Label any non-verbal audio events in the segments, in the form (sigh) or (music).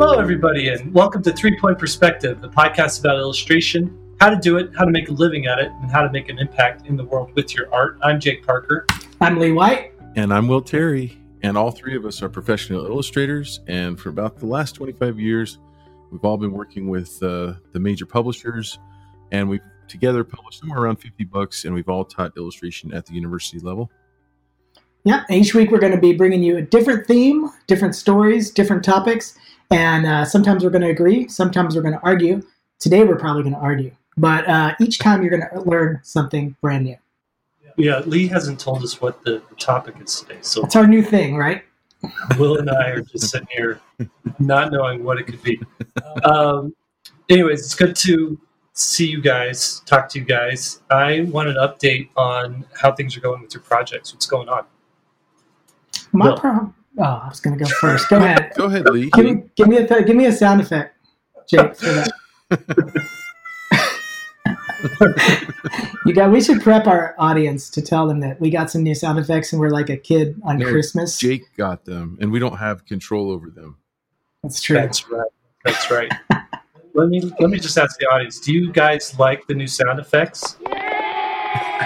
Hello, everybody, and welcome to Three Point Perspective, the podcast about illustration, how to do it, how to make a living at it, and how to make an impact in the world with your art. I'm Jake Parker. I'm Lee White. And I'm Will Terry. And all three of us are professional illustrators. And for about the last 25 years, we've all been working with uh, the major publishers. And we've together published somewhere around 50 books. And we've all taught illustration at the university level. Yeah. Each week, we're going to be bringing you a different theme, different stories, different topics. And uh, sometimes we're going to agree, sometimes we're going to argue. Today, we're probably going to argue. But uh, each time, you're going to learn something brand new. Yeah, Lee hasn't told us what the, the topic is today. So it's our new thing, right? Will and I are just sitting here not knowing what it could be. Um, anyways, it's good to see you guys, talk to you guys. I want an update on how things are going with your projects. What's going on? My Will. pro- oh, I was going to go first. Go ahead. (laughs) Go ahead, Lee. give, me, give, me a give me a sound effect, Jake, for that. (laughs) you got. We should prep our audience to tell them that we got some new sound effects and we're like a kid on No, Christmas. Jake got them, and we don't have control over them. That's true. That's right. That's right. (laughs) let me let me just ask the audience: Do you guys like the new sound effects?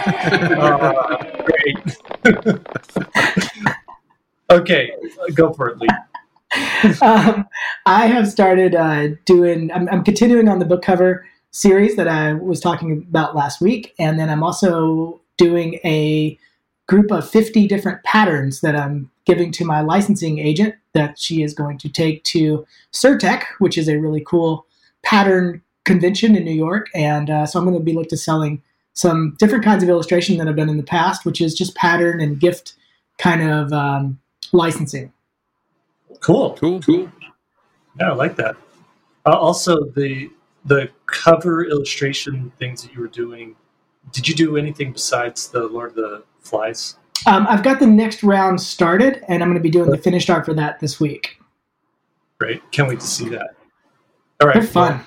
Uh, great. Okay, go for it, Lee. (laughs) um, I have started uh, doing. I'm, I'm continuing on the book cover series that I was talking about last week, and then I'm also doing a group of 50 different patterns that I'm giving to my licensing agent that she is going to take to Surtex, which is a really cool pattern convention in New York, and uh, so I'm going to be looked to selling some different kinds of illustration that I've done in the past, which is just pattern and gift kind of um, licensing. Cool. Cool. Cool. Yeah, I like that. Uh, also, the the cover illustration things that you were doing. Did you do anything besides the Lord of the Flies? Um, I've got the next round started, and I'm going to be doing the finished art for that this week. Great. Can't wait to see that. All right. They're fun.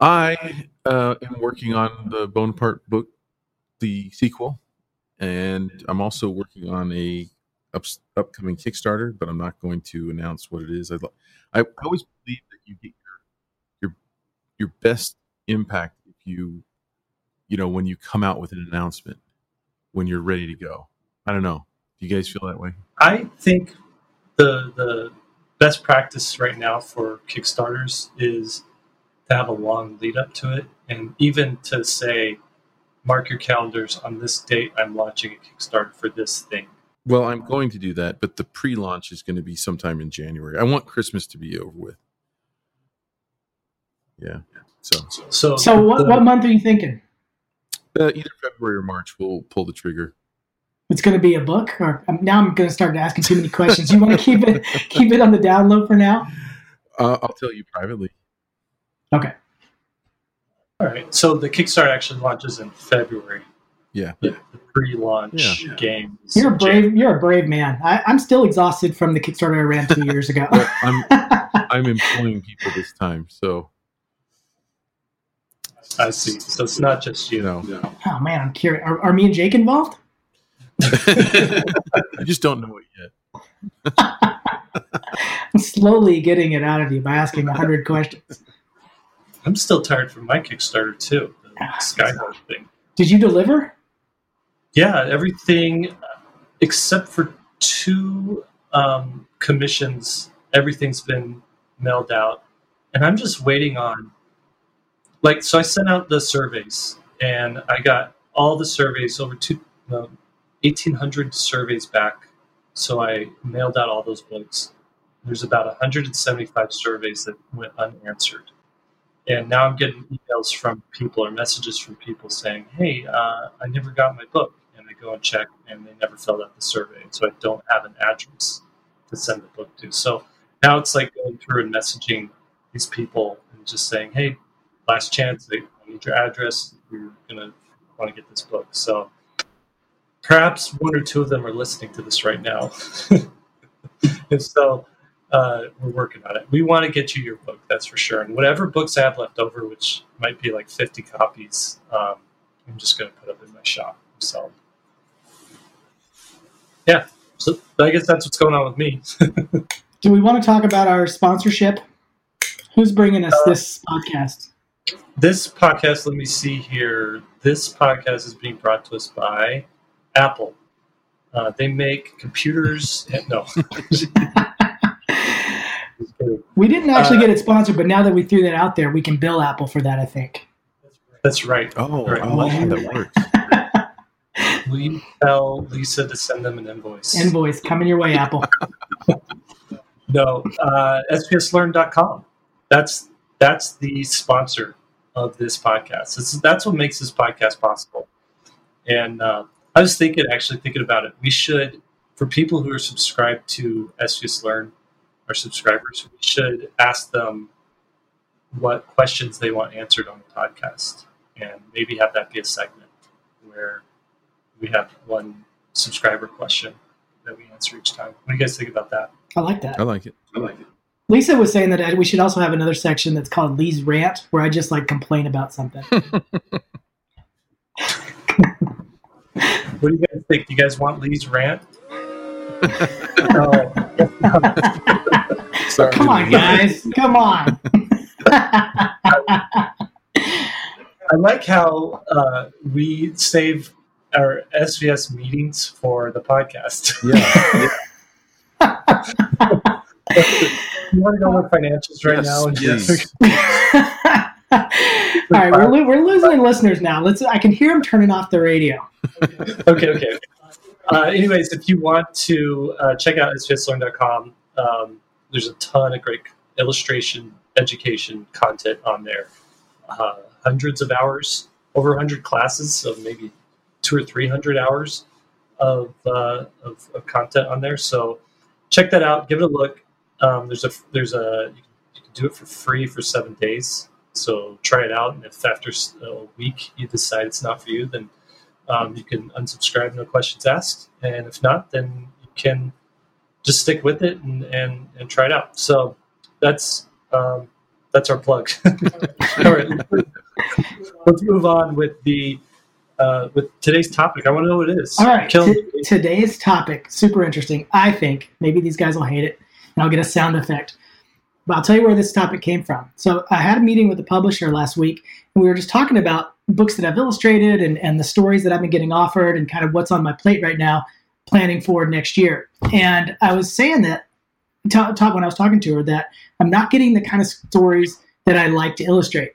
I uh, am working on the Bonaparte book, the sequel, and I'm also working on a up, upcoming Kickstarter, but I'm not going to announce what it is. I, I always believe that you get your your your best impact if you you know when you come out with an announcement when you're ready to go. I don't know. Do you guys feel that way? I think the the best practice right now for Kickstarters is to have a long lead up to it, and even to say, mark your calendars on this date. I'm launching a Kickstarter for this thing. Well, I'm going to do that, but the pre-launch is going to be sometime in January. I want Christmas to be over with. Yeah. So So, So, what, the- what month are you thinking? uh, either February or March, we'll pull the trigger. It's going to be a book, or um, now I'm going to start asking too many questions. You want to keep it (laughs) keep it on the download for now? Uh, I'll tell you privately. Okay. All right. So the Kickstarter actually launches in February. Yeah. The, the pre-launch Yeah. game. You're a in brave. You're a brave man. I, I'm still exhausted from the Kickstarter I ran two years ago. (laughs) I'm (laughs) I'm employing people this time, so I see. So it's not just you. you know, oh man, I'm curious. Are, are me and Jake involved? (laughs) I just don't know it yet. I'm slowly getting it out of you by asking a hundred questions. I'm still tired from my Kickstarter too. The ah. Skyhawk thing. Did you deliver? Yeah, everything except for two um, commissions, everything's been mailed out, and I'm just waiting on. Like, so I sent out the surveys, and I got all the surveys over two, um, 1,800 surveys back. So I mailed out all those books. There's about 175 surveys that went unanswered. And now I'm getting emails from people or messages from people saying, hey, uh, I never got my book. Go and check, and they never filled out the survey. So I don't have an address to send the book to. So now it's like going through and messaging these people and just saying, hey, last chance, I need your address. You're going to want to get this book. So perhaps one or two of them are listening to this right now. (laughs) and so uh, we're working on it. We want to get you your book, that's for sure. And whatever books I have left over, which might be like 50 copies, um, I'm just going to put up in my shop them. Yeah. So I guess that's what's going on with me. (laughs) do we want to talk about our sponsorship? Who's bringing us this podcast? This podcast, let me see here. This podcast is being brought to us by Apple. Uh, they make computers. And, no. (laughs) we didn't actually Uh, get it sponsored, but now that we threw that out there, we can bill Apple for that, I think. That's right. Oh, Right. I like how that works. You tell Lisa to send them an invoice? Invoice coming your way, Apple. (laughs) No, uh, svslearn.com. That's that's the sponsor of this podcast. It's, that's what makes this podcast possible. And uh, I was thinking, actually thinking about it. We should, for people who are subscribed to SVS Learn, our subscribers, we should ask them what questions they want answered on the podcast, and maybe have that be a segment where we have one subscriber question that we answer each time. What do you guys think about that? I like that. I like it. I like it. Lisa was saying that we should also have another section that's called Lee's Rant, where I just like complain about something. (laughs) What do you guys think? Do you guys want Lee's rant? no. (laughs) Sorry. Come on, guys. Come on. (laughs) I like how uh, we save our SVS meetings for the podcast. (laughs) Yeah. yeah. (laughs) you want to know what financials right Yes, now? And (laughs) please. All right, we're, lo- we're losing listeners now. Let's. I can hear them turning off the radio. okay, okay. Uh, anyways, if you want to uh, check out svslearn.com, um, there's a ton of great illustration education content on there. Uh, hundreds of hours, over 100 classes, so maybe two or 300 hours of, uh, of, of content on there. So check that out. Give it a look. Um, there's a there's a you can, you can do it for free for seven days. So try it out, and if after a week you decide it's not for you, then um, you can unsubscribe, no questions asked. And if not, then you can just stick with it and, and, and try it out. So that's um, that's our plug. (laughs) All right, (laughs) let's move on with the uh, with today's topic. I want to know what it is. All right, t- today's topic super interesting. I think maybe these guys will hate it, and I'll get a sound effect. But I'll tell you where this topic came from. So I had a meeting with the publisher last week, and we were just talking about books that I've illustrated and, and the stories that I've been getting offered, and kind of what's on my plate right now, planning for next year. And I was saying that, ta- ta- when I was talking to her, that I'm not getting the kind of stories that I like to illustrate.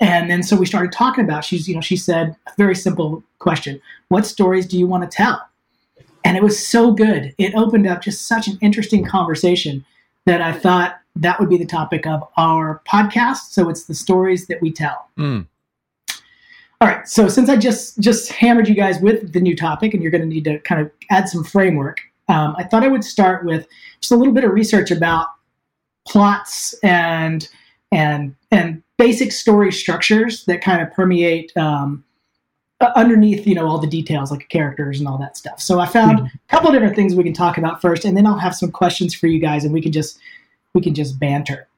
And then so we started talking about. She's, you know, she said a very simple question: What stories do you want to tell? And it was so good. It opened up just such an interesting conversation that I thought that would be the topic of our podcast. So it's the stories that we tell. Mm. All right. So since I just just hammered you guys with the new topic, and you're going to need to kind of add some framework, um, I thought I would start with just a little bit of research about plots and and and basic story structures that kind of permeate um, uh, underneath, you know, all the details like characters and all that stuff. So I found a couple of different things we can talk about first, and then I'll have some questions for you guys, and we can just we can just banter.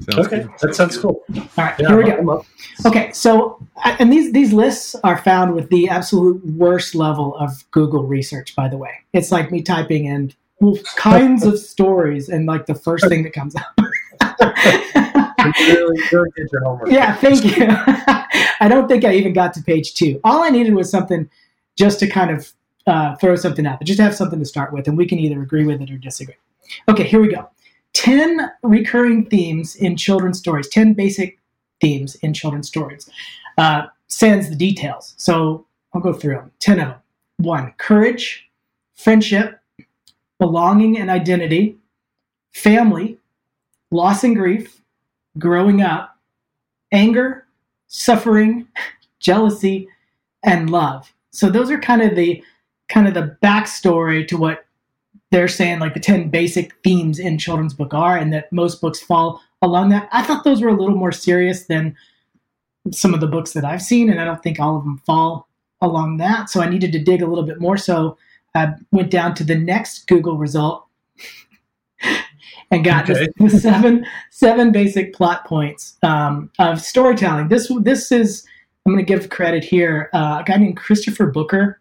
Sounds okay, good. that sounds cool. All right, Yeah, here we go. Okay, so and these these lists are found with the absolute worst level of Google research. By the way, it's like me typing in (laughs) kinds of stories, and like the first thing that comes up. (laughs) Really, your homework. yeah, thank you. (laughs) I don't think I even got to page two. All I needed was something just to kind of uh, throw something out there, just to have something to start with, and we can either agree with it or disagree. Okay, here we go. 10 recurring themes in children's stories, 10 basic themes in children's stories. Uh, sends the details. So I'll go through them 10 of them. One, courage, friendship, belonging and identity, family, loss and grief, growing up, anger, suffering, (laughs) jealousy, and love. So those are kind of the kind of the backstory to what they're saying like the 10 basic themes in children's book are and that most books fall along that. I thought those were a little more serious than some of the books that I've seen and I don't think all of them fall along that. So I needed to dig a little bit more so I went down to the next Google result and got Okay. (laughs) seven seven basic plot points um, of storytelling. This this is I'm going to give credit here. Uh, a guy named Christopher Booker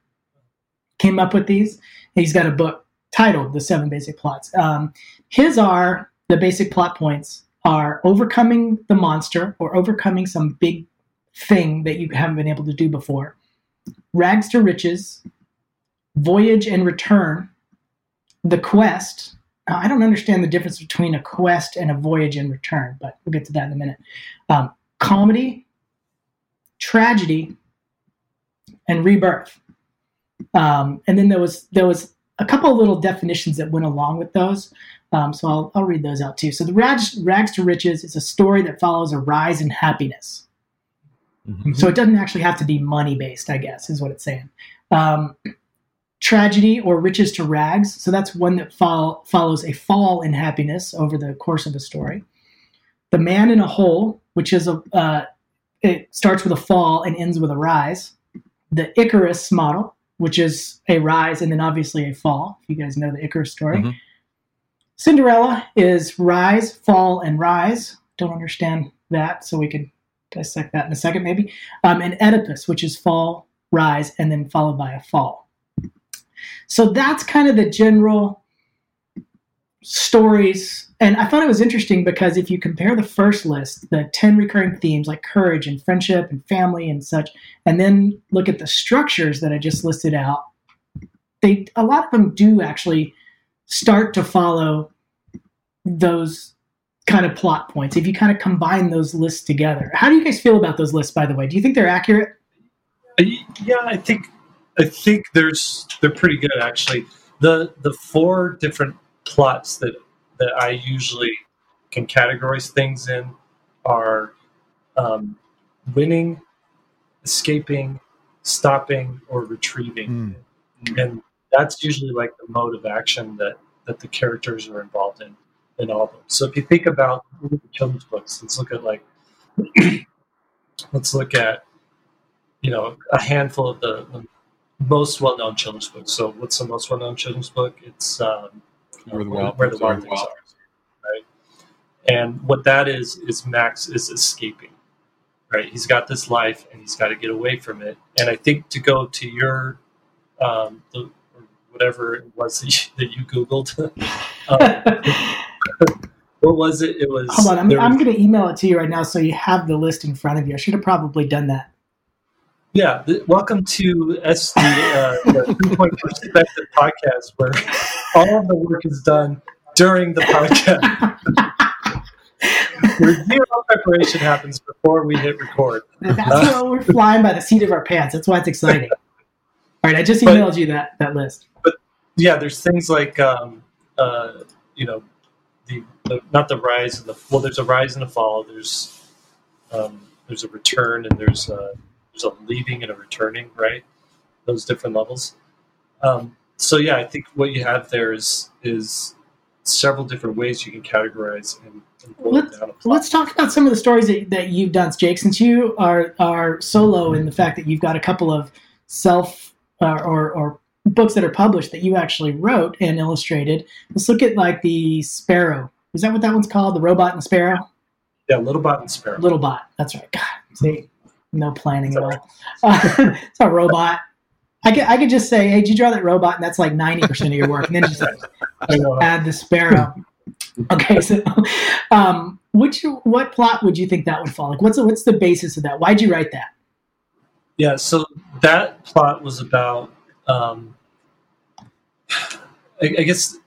came up with these. He's got a book titled "The Seven Basic Plots." Um, his are the basic plot points are overcoming the monster or overcoming some big thing that you haven't been able to do before. Rags to riches, voyage and return, the quest. Now, I don't understand the difference between a quest and a voyage and return, but we'll get to that in a minute. Um, comedy, tragedy, and rebirth. Um, and then there was there was a couple of little definitions that went along with those. Um, so I'll, I'll read those out too. So the rags, rags to riches is a story that follows a rise in happiness. Mm-hmm. So it doesn't actually have to be money based, I guess, is what it's saying. Um, tragedy or riches to rags. So that's one that fo- follows a fall in happiness over the course of a story. The man in a hole, which is a uh, it starts with a fall and ends with a rise. The Icarus model, which is a rise and then obviously a fall. If you guys know the Icarus story. Mm-hmm. Cinderella is rise, fall, and rise. Don't understand that, so we can dissect that in a second, maybe. Um, and Oedipus, which is fall, rise, and then followed by a fall. So that's kind of the general stories. And I thought it was interesting because if you compare the first list, the 10 recurring themes like courage and friendship and family and such, and then look at the structures that I just listed out, they a lot of them do actually start to follow those kind of plot points if you kind of combine those lists together. How do you guys feel about those lists by the way? Do you think they're accurate? Uh, yeah, I think I think there's they're pretty good actually. The the four different plots that that I usually can categorize things in are um, winning, escaping, stopping, or retrieving, mm. and that's usually like the mode of action that that the characters are involved in in all of them. So if you think about children's books, let's look at like (clears throat) let's look at you know a handful of the, the most well-known children's book. So what's the most well-known children's book? It's um, where the wild, where the wild things are, right? And what that is is Max is escaping, right? He's got this life and he's got to get away from it. And I think to go to your um, the, whatever it was that you, that you googled. (laughs) um, what was it? It was. Hold on, I'm, I'm going to email it to you right now so you have the list in front of you. I should have probably done that. Yeah, welcome to S the, uh, the Three Point Perspective podcast, where all of the work is done during the podcast. (laughs) zero preparation happens before we hit record. That's uh, we're flying by the seat of our pants. That's why it's exciting. (laughs) All right, I just emailed but, you that that list. But yeah, there's things like um, uh, you know the, the, not the rise and the well. There's a rise and a fall. There's um, there's a return and there's a there's a leaving and a returning, right? Those different levels. Um, so yeah, I think what you have there is is several different ways you can categorize and, and let's, let's talk about some of the stories that, that you've done, Jake. Since you are are solo in the fact that you've got a couple of self uh, or or books that are published that you actually wrote and illustrated. Let's look at like the Sparrow. Is that what that one's called? The Robot and the Sparrow? Yeah, Little Bot and Sparrow. Little Bot. That's right. God, see, no planning at all. Uh, (laughs) it's a robot. I could, I could just say, hey, did you draw that robot? And that's like 90% of your work. And then just (laughs) (laughs) add the sparrow. Okay, so um, which what plot would you think that would fall? Like, what's the, what's the basis of that? Why'd you write that? Yeah, so that plot was about, um, I, I, guess,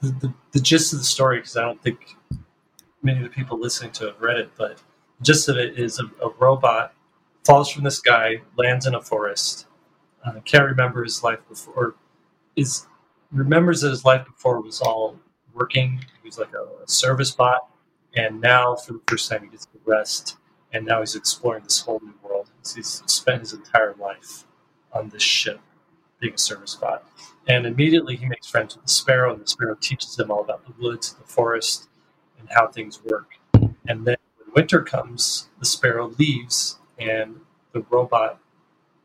the, the, the, gist of the story, because I don't think many of the people listening to it have read it, but the gist of it is a, a robot falls from the sky, lands in a forest. Uh, can't remember his life before. Is remembers that his life before was all working. He was like a, a service bot, and now for the first time he gets to rest, and now he's exploring this whole new world. He's spent his entire life on this ship, being a service bot, and immediately he makes friends with the sparrow, and the sparrow teaches him all about the woods, the forest, and how things work. And then when winter comes, the sparrow leaves and the robot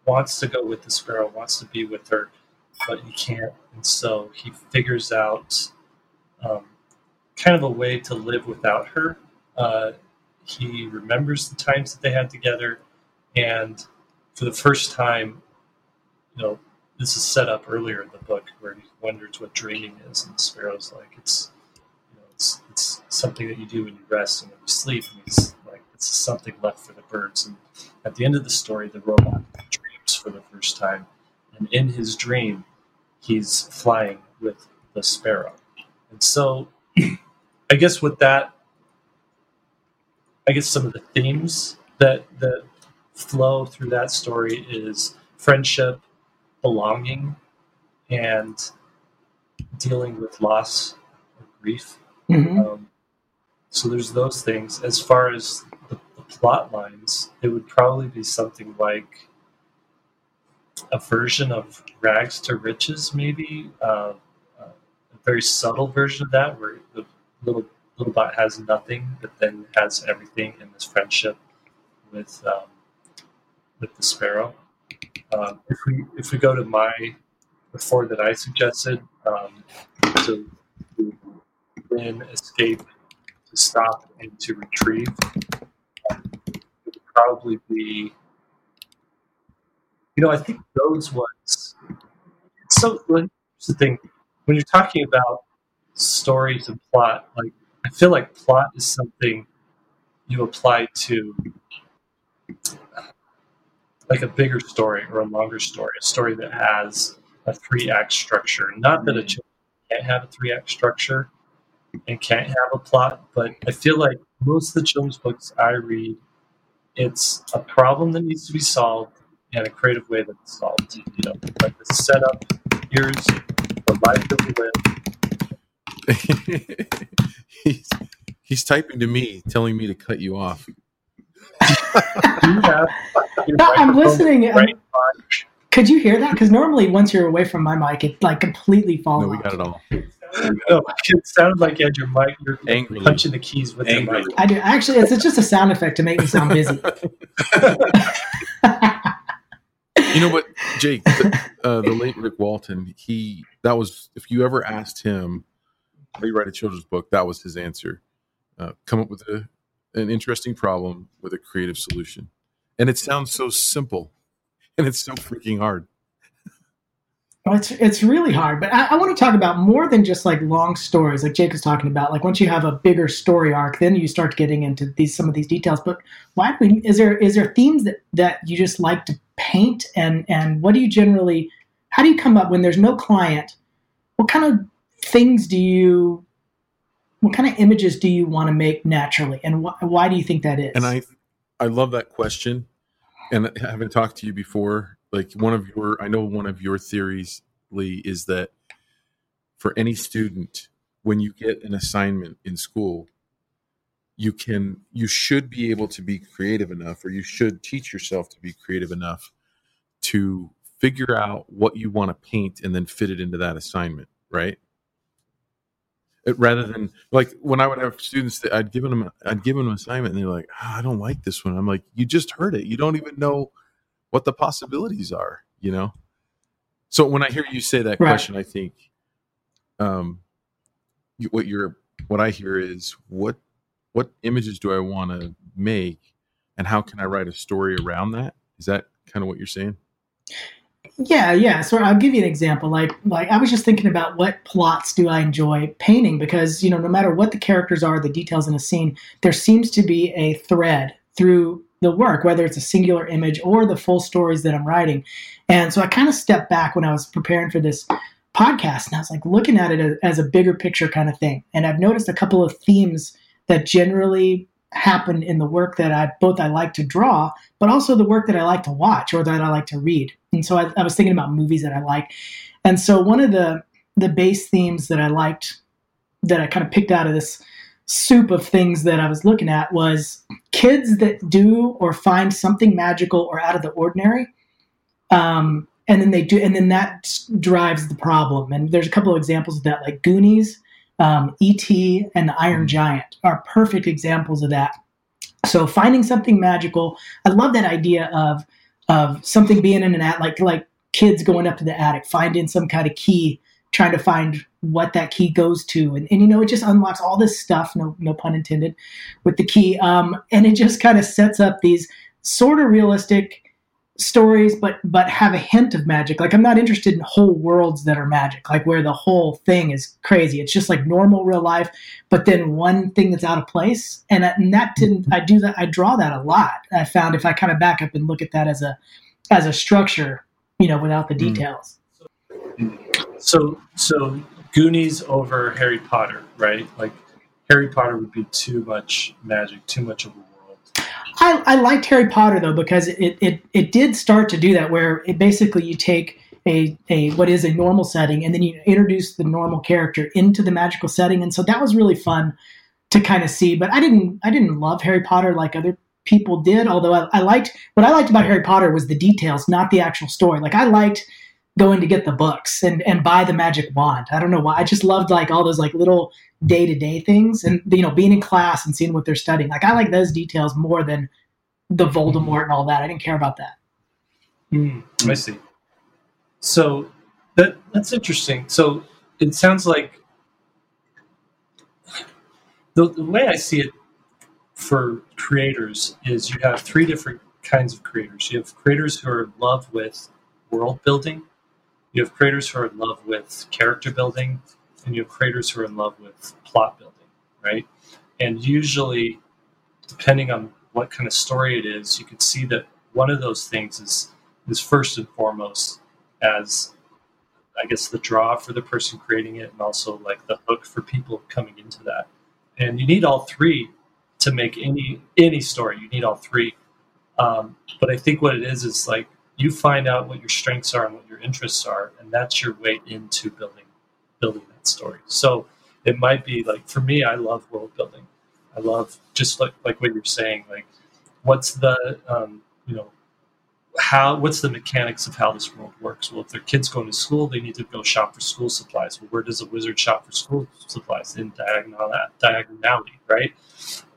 wants to go with the sparrow, wants to be with her, but he can't. And so he figures out um, kind of a way to live without her. Uh, he remembers the times that they had together, and for the first time, you know, this is set up earlier in the book where he wonders what dreaming is, and the sparrow's like, it's you know, it's it's something that you do when you rest and when you sleep. And it's something left for the birds. And at the end of the story, the robot dreams for the first time, and in his dream, he's flying with the sparrow. And so, (clears throat) I guess with that, I guess some of the themes that that flow through that story is friendship, belonging, and dealing with loss or grief. Mhm. Um, so there's those things. As far as plot lines, it would probably be something like a version of Rags to Riches, maybe uh, uh, a very subtle version of that, where the little little bot has nothing, but then has everything in this friendship with um, with the sparrow. Um, if we if we go to my the four that I suggested, um, to, win, escape, to stop, and to retrieve, probably be. You know, I think those ones. It's so. Here's the thing: when you're talking about stories and plot, like I feel like plot is something you apply to uh, like a bigger story or a longer story, a story that has a three act structure. Not that a mm-hmm. children's book can't have a three act structure and can't have a plot, but I feel like most of the children's books I read, it's a problem that needs to be solved and a creative way that it's solved. You know, like the setup, here's the life that we live. (laughs) he's, he's typing to me, telling me to cut you off. You No, I'm microphone listening. I'm- right. Could you hear that? Because normally, once you're away from my mic, it like completely falls No, we off. got it all. No, it sounded like you had your mic. You're Angrily. punching the keys with Angrily. your mic. I do. Actually, it's, it's just a sound effect to make me sound busy. (laughs) You know what, Jake, the, uh, the late Rick Walton, he that was if you ever asked him how do you write a children's book, that was his answer. Uh, come up with a, an interesting problem with a creative solution, and it sounds so simple, and it's so freaking hard. It's it's really hard, but I, I want to talk about more than just like long stories, like Jake was talking about. Like once you have a bigger story arc, then you start getting into these some of these details. But why we? Is there is there themes that that you just like to paint, and and what do you generally? How do you come up when there's no client? What kind of things do you? What kind of images do you want to make naturally, and wh- why do you think that is? And I, I love that question. And having talked to you before, like one of your, I know one of your theories, Lee, is that for any student, when you get an assignment in school, you can, you should be able to be creative enough, or you should teach yourself to be creative enough to figure out what you want to paint and then fit it into that assignment, right? It, rather than like when I would have students that I'd given them I'd given them an assignment and they're like, "Ah, I don't like this one. I'm like, you just heard it. You don't even know what the possibilities are, you know? So when I hear you say that Right. question, I think um you, what you're what I hear is what what images do I want to make and how can I write a story around that? Is that kind of what you're saying? Yeah, yeah. So I'll give you an example. Like, like I was just thinking about what plots do I enjoy painting because you know, no matter what the characters are, the details in a scene, there seems to be a thread through the work, whether it's a singular image or the full stories that I'm writing. And so I kind of stepped back when I was preparing for this podcast, and I was like looking at it as, a bigger picture kind of thing. And I've noticed a couple of themes that generally happen in the work that I both I like to draw, but also the work that I like to watch or that I like to read. And so I, I was thinking about movies that I like. And so one of the the base themes that I liked that I kind of picked out of this soup of things that I was looking at was kids that do or find something magical or out of the ordinary. Um, and then they do, and then that drives the problem. And there's a couple of examples of that, like Goonies, um, E.T., and the Iron Giant are perfect examples of that. So finding something magical, I love that idea of of something being in an attic, like like kids going up to the attic, finding some kind of key, trying to find what that key goes to, and, and you know it just unlocks all this stuff, no no pun intended, with the key, um, and it just kind of sets up these sort of realistic stories but but have a hint of magic. Like i'm not interested in whole worlds that are magic like where the whole thing is crazy. It's just like normal real life but then one thing that's out of place. And, and that didn't i do that i draw that a lot. I found if i kind of back up and look at that as a as a structure you know without the details. So so goonies over harry potter right? Like harry potter would be too much magic too much of a world. I, I liked Harry Potter though because it, it it did start to do that where it basically you take a, a what is a normal setting and then you introduce the normal character into the magical setting and so that was really fun to kind of see. But I didn't I didn't love Harry Potter like other people did although I, I liked what I liked about Harry Potter was the details not the actual story. Like I liked going to get the books and and buy the magic wand. I don't know why. I just loved like all those like little day to day things and you know being in class and seeing what they're studying. Like I like those details more than the Voldemort and all that. I didn't care about that. Mm, I see. So that that's interesting. So it sounds like the, the way I see it for creators is you have three different kinds of creators. You have creators who are in love with world building you have creators who are in love with character building, and you have creators who are in love with plot building, right? And usually, depending on what kind of story it is, you can see that one of those things is is first and foremost as I guess the draw for the person creating it, and also like the hook for people coming into that. And you need all three to make any any story. You need all three. Um, but I think what it is is like you find out what your strengths are and what your interests are, and that's your way into building building that story. So it might be like for me, I love world building. I love just like like what you're saying, like what's the um, you know how what's the mechanics of how this world works? Well, if their kids going to school, they need to go shop for school supplies. Well, where does a wizard shop for school supplies? In diagonal Diagon Alley, right?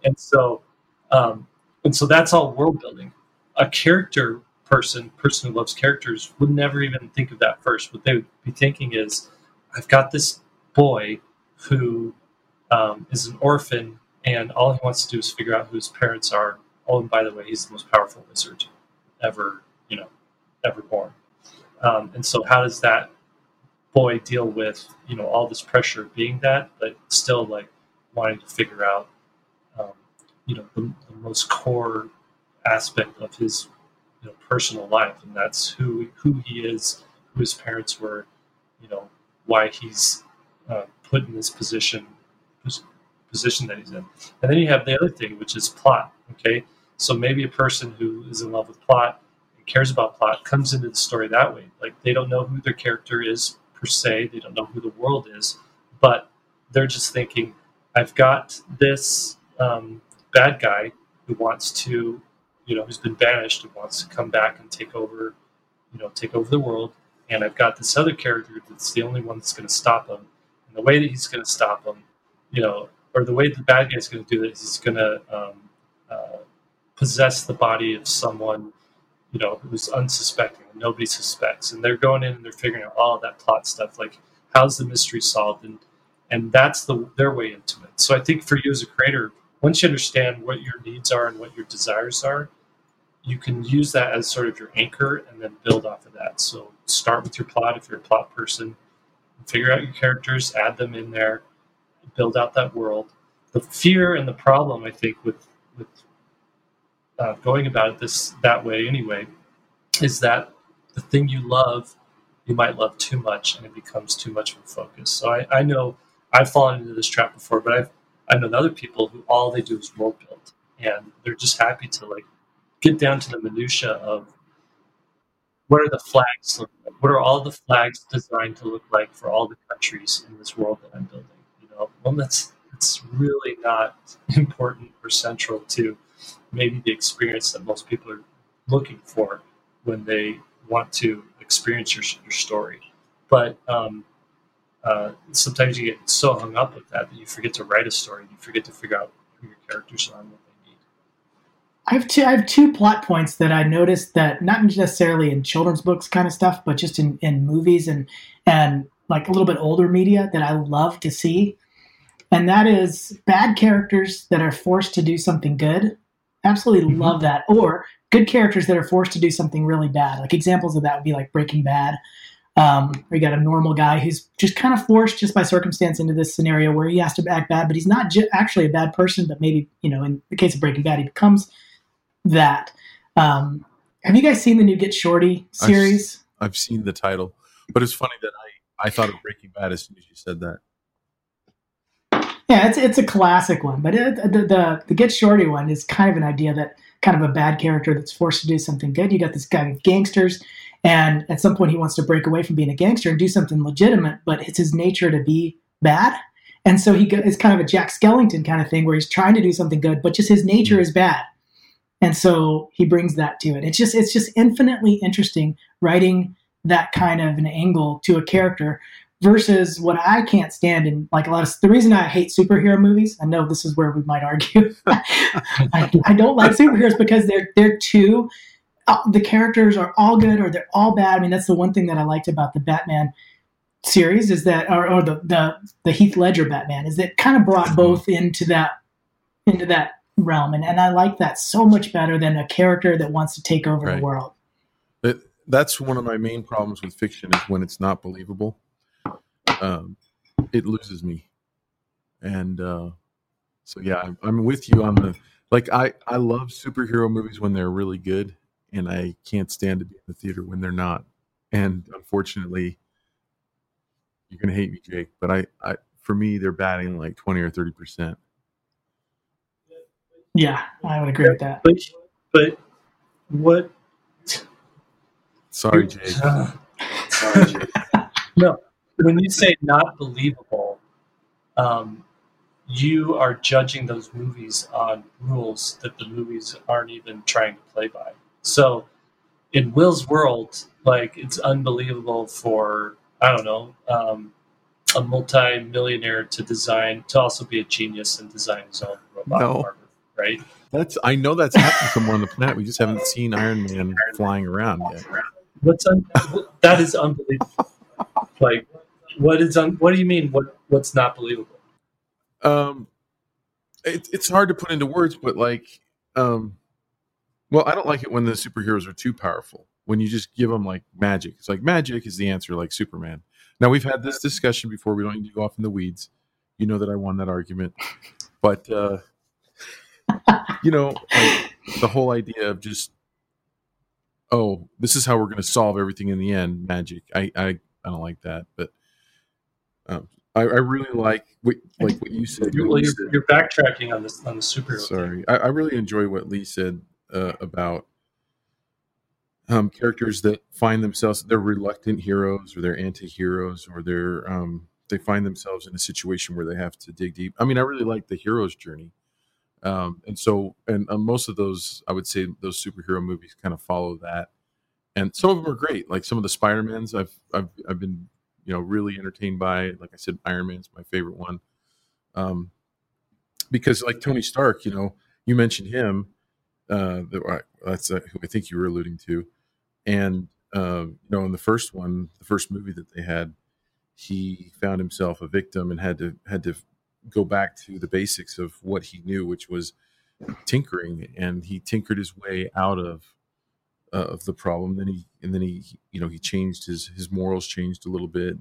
And so um, and so that's all world building. A character person, person who loves characters, would never even think of that first. What they would be thinking is, I've got this boy who um, is an orphan, and all he wants to do is figure out who his parents are. Oh, and by the way, he's the most powerful wizard ever, you know, ever born. Um, and so, how does that boy deal with, you know, all this pressure of being that, but still like wanting to figure out, um, you know, the, the most core aspect of his know, personal life, and that's who who he is, who his parents were, you know, why he's uh, put in this position position that he's in. And then you have the other thing, which is plot. Okay, so maybe a person who is in love with plot and cares about plot comes into the story that way. Like they don't know who their character is per se, they don't know who the world is, but they're just thinking, I've got this um, bad guy who wants to you know, who's been banished and wants to come back and take over, you know, take over the world. And I've got this other character that's the only one that's going to stop him. And the way that he's going to stop him, you know, or the way the bad guy's going to do it is he's going to um, uh, possess the body of someone, you know, who's unsuspecting. Nobody suspects, and they're going in and they're figuring out all that plot stuff, like how's the mystery solved, and and that's the their way into it. So I think for you as a creator, once you understand what your needs are and what your desires are, you can use that as sort of your anchor and then build off of that. So start with your plot if you're a plot person, figure out your characters, add them in there, build out that world. The fear and the problem, I think, with with uh, going about it this that way anyway, is that the thing you love, you might love too much, and it becomes too much of a focus. So I, I know I've fallen into this trap before, but I've I know other people who all they do is world build, and they're just happy to like get down to the minutia of what are the flags like? What are all the flags designed to look like for all the countries in this world that I'm building? You know, one that's that's really not (laughs) important or central to maybe the experience that most people are looking for when they want to experience your, your story. But um, uh, sometimes you get so hung up with that that you forget to write a story. You forget to figure out who your characters are and what I have two. I have two plot points that I noticed that not necessarily in children's books kind of stuff, but just in, in movies and and like a little bit older media that I love to see, and that is bad characters that are forced to do something good. Absolutely mm-hmm. love that, or good characters that are forced to do something really bad. Like examples of that would be like Breaking Bad, um, where you got a normal guy who's just kind of forced just by circumstance into this scenario where he has to act bad, but he's not j- actually a bad person, but maybe you know in the case of Breaking Bad, he becomes that. Um, have you guys seen the new Get Shorty series? I've, I've seen the title, but it's funny that I I thought of Breaking Bad as soon as you said that. Yeah, it's it's a classic one, but it, the, the the Get Shorty one is kind of an idea that kind of a bad character that's forced to do something good. You got this guy with gangsters, and at some point he wants to break away from being a gangster and do something legitimate, but it's his nature to be bad, and so he is kind of a Jack Skellington kind of thing where he's trying to do something good, but just his nature is bad, and so he brings that to it. It's just it's just infinitely interesting writing that kind of an angle to a character versus what I can't stand in like a lot of the reason I hate superhero movies. I know this is where we might argue. (laughs) I, I, don't like superheroes because they're they're too uh, the characters are all good or they're all bad. I mean, that's the one thing that I liked about the Batman series is that or, or the, the the Heath Ledger Batman is that kind of brought both into that into that realm and, and I like that so much better than a character that wants to take over right. the world. It, that's one of my main problems with fiction is when it's not believable um, it loses me. And uh, so yeah, I'm, I'm with you on the like. I I love superhero movies when they're really good, and I can't stand to be in the theater when they're not. And unfortunately, you're gonna hate me, Jake, but I, I for me they're batting like twenty or thirty percent. Yeah, I would agree with that. But but what? Sorry, Jake. (laughs) sorry, Jake. (laughs) no, when you say not believable, um, you are judging those movies on rules that the movies aren't even trying to play by. So in Will's world, like it's unbelievable for I don't know um, a multi-millionaire to design to also be a genius and design his own robot no. armor, right? That's I know that's happening somewhere on the planet. We just haven't seen Iron Man flying around yet. What's un- that is unbelievable. like what is un- what do you mean what what's not believable um it, it's hard to put into words but like um well i don't like it when the superheroes are too powerful when you just give them like magic it's like magic is the answer like superman now we've had this discussion before we don't need to go off in the weeds you know that i won that argument but uh you know like the whole idea of just oh this is how we're going to solve everything in the end magic i i i don't like that but um, I, I, really like what, like what you said. You're, you're, you're, backtracking on this on the superhero. Sorry, I, I, really enjoy what Lee said uh, about um, characters that find themselves they're reluctant heroes or they're anti-heroes or they're um, they find themselves in a situation where they have to dig deep. I mean, I really like the hero's journey. Um, and so, and uh, most of those, I would say, those superhero movies kind of follow that. And some of them are great. Like some of the Spider Mans, I've I've I've been you know really entertained by. Like I said, Iron Man's my favorite one. Um, because like Tony Stark, you know, you mentioned him. Uh, that's uh, who I think you were alluding to, and uh, you know, in the first one, the first movie that they had, he found himself a victim and had to had to go back to the basics of what he knew, which was tinkering, and he tinkered his way out of uh, of the problem. Then he and then he, you know, he changed his his morals changed a little bit.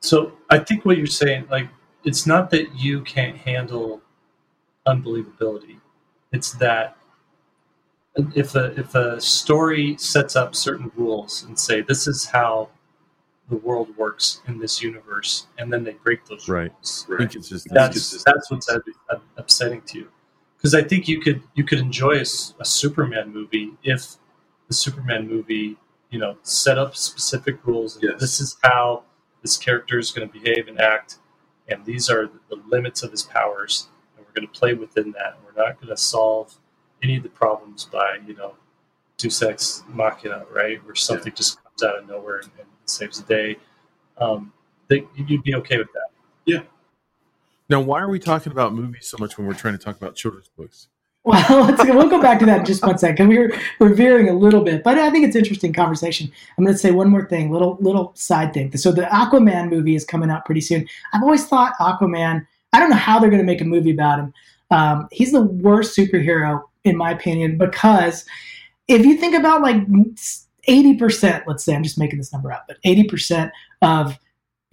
So I think what you're saying, like, it's not that you can't handle unbelievability. It's that if a if a story sets up certain rules and say this is how the world works in this universe, and then they break those right. rules. Right. That's that's what's upsetting to you because I think you could you could enjoy a, a, Superman movie if the Superman movie you know set up specific rules. Yes. This is how this character is going to behave and act, and these are the limits of his powers, and we're going to play within that. We're not going to solve any of the problems by you know Deus Ex Machina, right? Where something yeah. just comes out of nowhere and, and saves the day. Um, they, you'd be okay with that. Yeah, now, why are we talking about movies so much when we're trying to talk about children's books? (laughs) Well, we'll go back to that in just one second. We are we're veering a little bit, but I think it's interesting conversation. I'm going to say one more thing, little little side thing. So the Aquaman movie is coming out pretty soon. I've always thought Aquaman. I don't know how they're going to make a movie about him. Um, he's the worst superhero in my opinion, because if you think about like 80%, let's say, I'm just making this number up, but 80% of,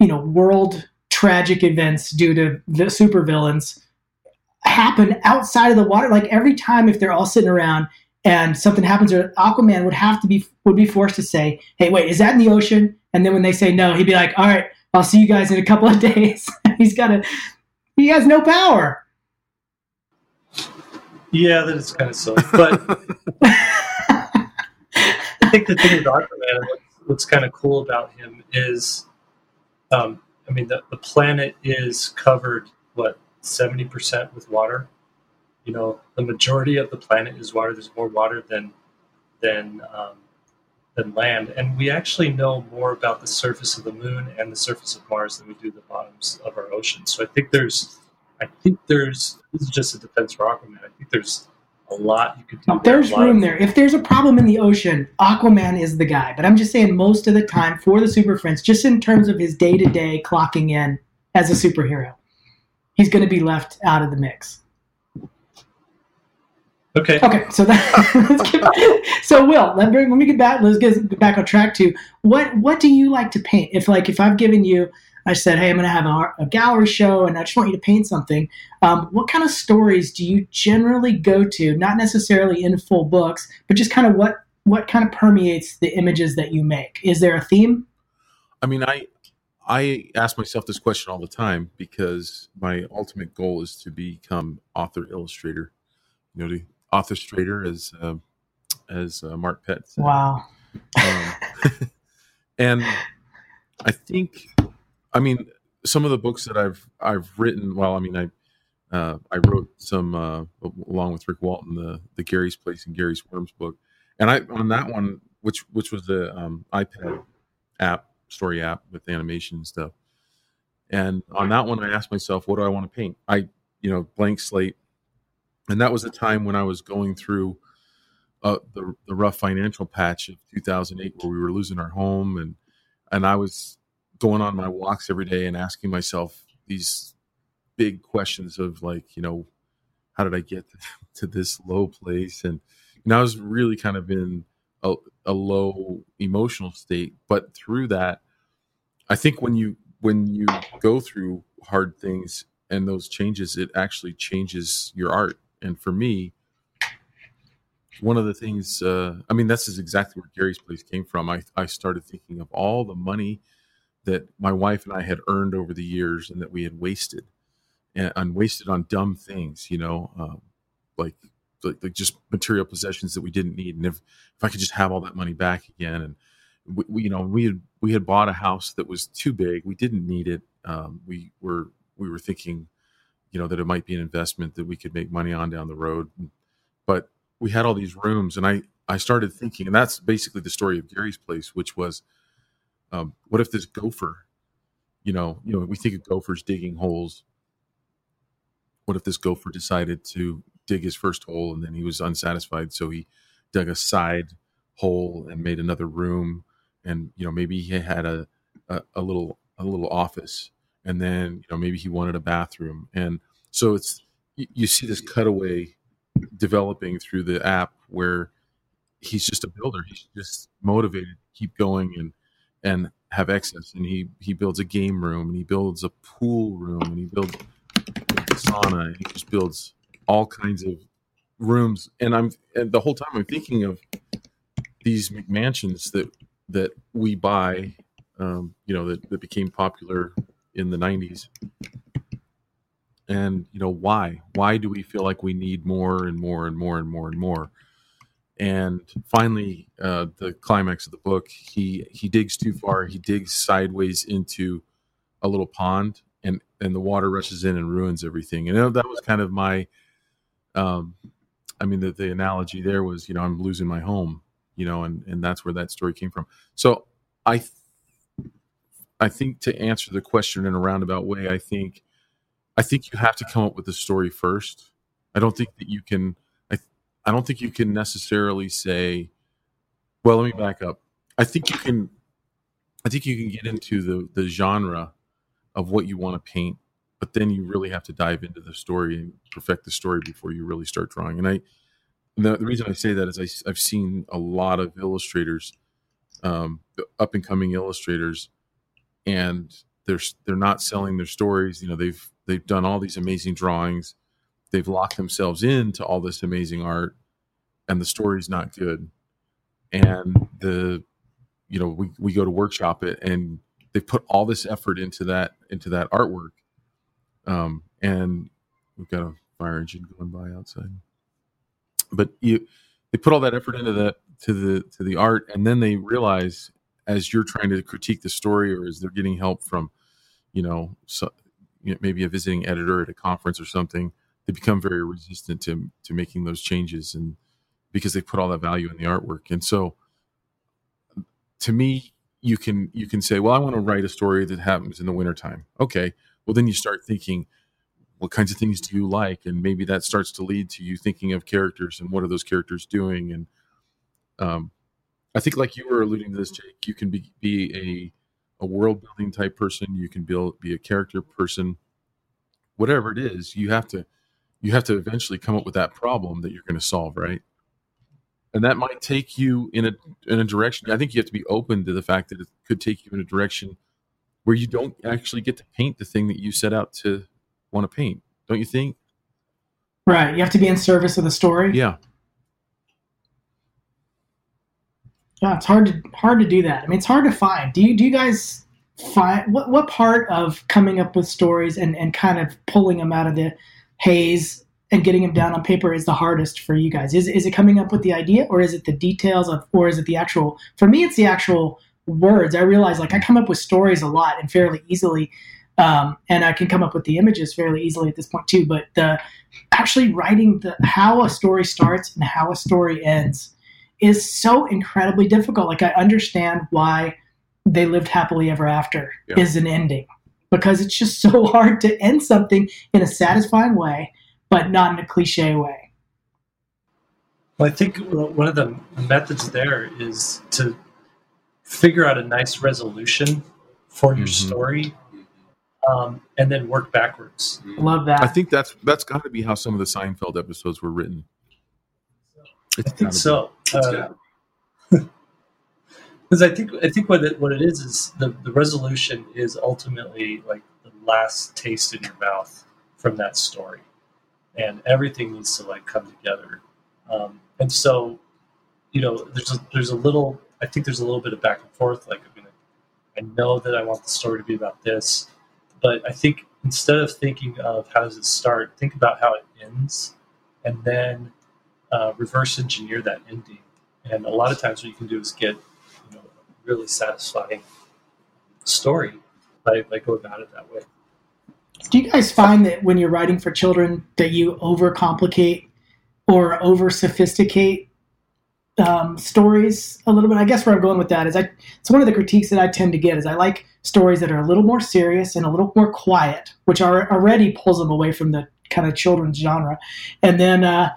you know, world tragic events due to the supervillains happen outside of the water. Like every time, if they're all sitting around and something happens, or Aquaman would have to be would be forced to say, "Hey, wait, is that in the ocean?" And then when they say no, he'd be like, "All right, I'll see you guys in a couple of (laughs) days." (laughs) He's got a he has no power. Yeah, that is kind of silly, but (laughs) think the thing with Aquaman, what's, what's kind of cool about him is, um, I mean, the, the planet is covered what seventy percent with water. You know, the majority of the planet is water. There's more water than than um, than land, and we actually know more about the surface of the moon and the surface of Mars than we do the bottoms of our oceans. So I think there's, I think there's. This is just a defense for Aquaman. I think there's a lot you could do. There's room of, there. If there's a problem in the ocean, Aquaman is the guy. But I'm just saying, most of the time for the Super Friends, just in terms of his day to day clocking in as a superhero, he's going to be left out of the mix. Okay. Okay. So that. (laughs) so Will, let, let me get back. Let's get back on track to what what do you like to paint? If like if I've given you I said, hey, I'm going to have a, a, gallery show and I just want you to paint something. Um, what kind of stories do you generally go to? Not necessarily in full books, but just kind of what what kind of permeates the images that you make? Is there a theme? I mean, I I ask myself this question all the time because my ultimate goal is to become author illustrator. You know, the author illustrator as uh, as uh, Mark Pett said. Wow. Um, (laughs) and I think I mean, some of the books that I've I've written. Well, I mean, I uh, I wrote some uh, along with Rick Walton, the the Gary's Place and Gary's Worms book, and I on that one, which which was the um, iPad app story app with animation and stuff. And on that one, I asked myself, what do I want to paint? I you know blank slate, and that was a time when I was going through uh, the the rough financial patch of 2008, where we were losing our home, and and I was going on my walks every day and asking myself these big questions of like, you know, how did I get to (laughs) this low place? And know, I was really kind of in a, a low emotional state. But through that, I think when you when you go through hard things and those changes, it actually changes your art. And for me, one of the things, uh, I mean, this is exactly where Gary's place came from. I, I started thinking of all the money that my wife and I had earned over the years and that we had wasted and, and wasted on dumb things, you know, um, like, like, like just material possessions that we didn't need. And if, if I could just have all that money back again. And we, we, you know, we had, we had bought a house that was too big. We didn't need it. Um, we were, we were thinking, you know, that it might be an investment that we could make money on down the road. But we had all these rooms and I, I started thinking, and that's basically the story of Gary's place, which was, um, what if this gopher, you know, you know, we think of gophers digging holes. What if this gopher decided to dig his first hole and then he was unsatisfied, so he dug a side hole and made another room, and you know maybe he had a a, a little a little office, and then you know maybe he wanted a bathroom, and so it's you, you see this cutaway developing through the app where he's just a builder. He's just motivated, to keep going, and and have excess. And he he builds a game room, and he builds a pool room, and he builds a sauna, and he just builds all kinds of rooms. And I'm and the whole time I'm thinking of these McMansions that that we buy, um, you know, that, that became popular in the '90s. And you know why? Why do we feel like we need more and more and more and more and more? And finally uh, the climax of the book he he digs too far. He digs sideways into a little pond and and the water rushes in and ruins everything. And that was kind of my um i mean the, the analogy there was you know i'm losing my home you know and and that's where that story came from. So i th- i think to answer the question in a roundabout way i think i think you have to come up with the story first. I don't think that you can I don't think you can necessarily say, well, let me back up. I think you can I think you can get into the the genre of what you want to paint, but then you really have to dive into the story and perfect the story before you really start drawing. And I the, the reason I say that is I, I've seen a lot of illustrators, um, up and coming illustrators, and they're they're not selling their stories. You know, they've they've done all these amazing drawings, they've locked themselves into all this amazing art, and the story's not good. And the, you know, we we go to workshop it, and they put all this effort into that into that artwork, um, and we've got a fire engine going by outside but you they put all that effort into the to the to the art and then they realize as you're trying to critique the story or as they're getting help from you know, so, you know maybe a visiting editor at a conference or something they become very resistant to to making those changes and because they put all that value in the artwork. And so to me you can you can say well i want to write a story that happens in the wintertime. Okay well then you start thinking what kinds of things do you like? And maybe that starts to lead to you thinking of characters and what are those characters doing? And um, i think like you were alluding to this jake you can be, be a, a world building type person you can build be a character person whatever it is you have to you have to eventually come up with that problem that you're going to solve right and that might take you in a in a direction i think you have to be open to the fact that it could take you in a direction where you don't actually get to paint the thing that you set out to want to paint, don't you think? Right. You have to be in service of the story. Yeah. Yeah, it's hard to hard to do that. I mean, it's hard to find. Do you do you guys find what what part of coming up with stories and and kind of pulling them out of the haze and getting them down on paper is the hardest for you guys? Is is it coming up with the idea or is it the details of or is it the actual? For me, it's the actual words. I realize like I come up with stories a lot and fairly easily, um, and I can come up with the images fairly easily at this point too. But the actually writing the how a story starts and how a story ends is so incredibly difficult. Like I understand why they lived happily ever after yeah. is an ending because it's just (laughs) so hard to end something in a satisfying way, but not in a cliche way. Well, I think one of the methods there is to figure out a nice resolution for your mm-hmm. story um, and then work backwards. I love that. I think that's that's got to be how some of the Seinfeld episodes were written. It's I think so. Because uh, I think I think what it, what it is is the, the resolution is ultimately like the last taste in your mouth from that story, and everything needs to like come together. Um, and so, you know, there's a, there's a little. I think there's a little bit of back and forth. Like, I mean, I know that I want the story to be about this but I think instead of thinking of how does it start, think about how it ends, and then uh, reverse engineer that ending. And a lot of times, what you can do is get really satisfying story by, by going about it that way. Do you guys find that when you're writing for children that you overcomplicate or over sophisticate um, stories a little bit? I guess where I'm going with that is I it's one of the critiques that I tend to get is I like stories that are a little more serious and a little more quiet, which are already pulls them away from the kind of children's genre, and then uh,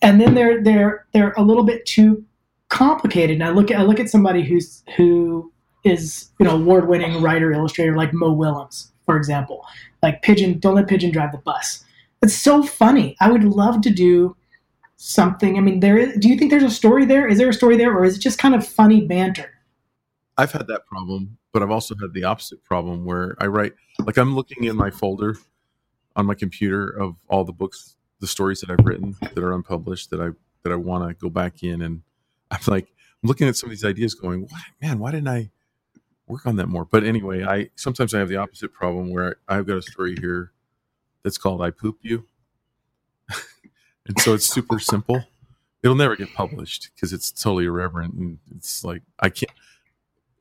and then they're they're they're a little bit too complicated. And I look at I look at somebody who's who is you know award winning writer illustrator like Mo Willems, for example, like Pigeon. Don't let Pigeon drive the bus. It's so funny. I would love to do something. I mean, there is. Do you think there's a story there? Is there a story there, or is it just kind of funny banter? I've had that problem, but I've also had the opposite problem where I write like I'm looking in my folder on my computer of all the books, the stories that I've written that are unpublished that I that I want to go back in and I'm like I'm looking at some of these ideas going, "What man, why didn't I work on that more?" But anyway, I sometimes I have the opposite problem where I, I've got a story here that's called "I Poop You," (laughs) and so it's super simple. It'll never get published because it's totally irreverent and it's like I can't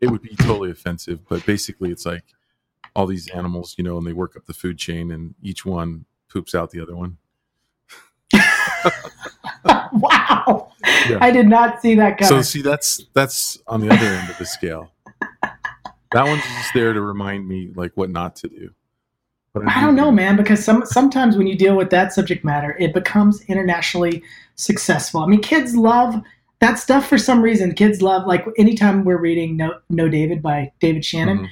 it would be totally offensive, but basically it's like all these animals, you know, and they work up the food chain and each one poops out the other one. (laughs) wow. Yeah. I did not see that coming. So see that's that's on the other end of the scale. That one's just there to remind me like what not to do. But I, I don't know, man, because some sometimes when you deal with that subject matter, it becomes internationally successful. I mean, kids love that stuff for some reason kids love like anytime we're reading no, no david by david shannon mm-hmm.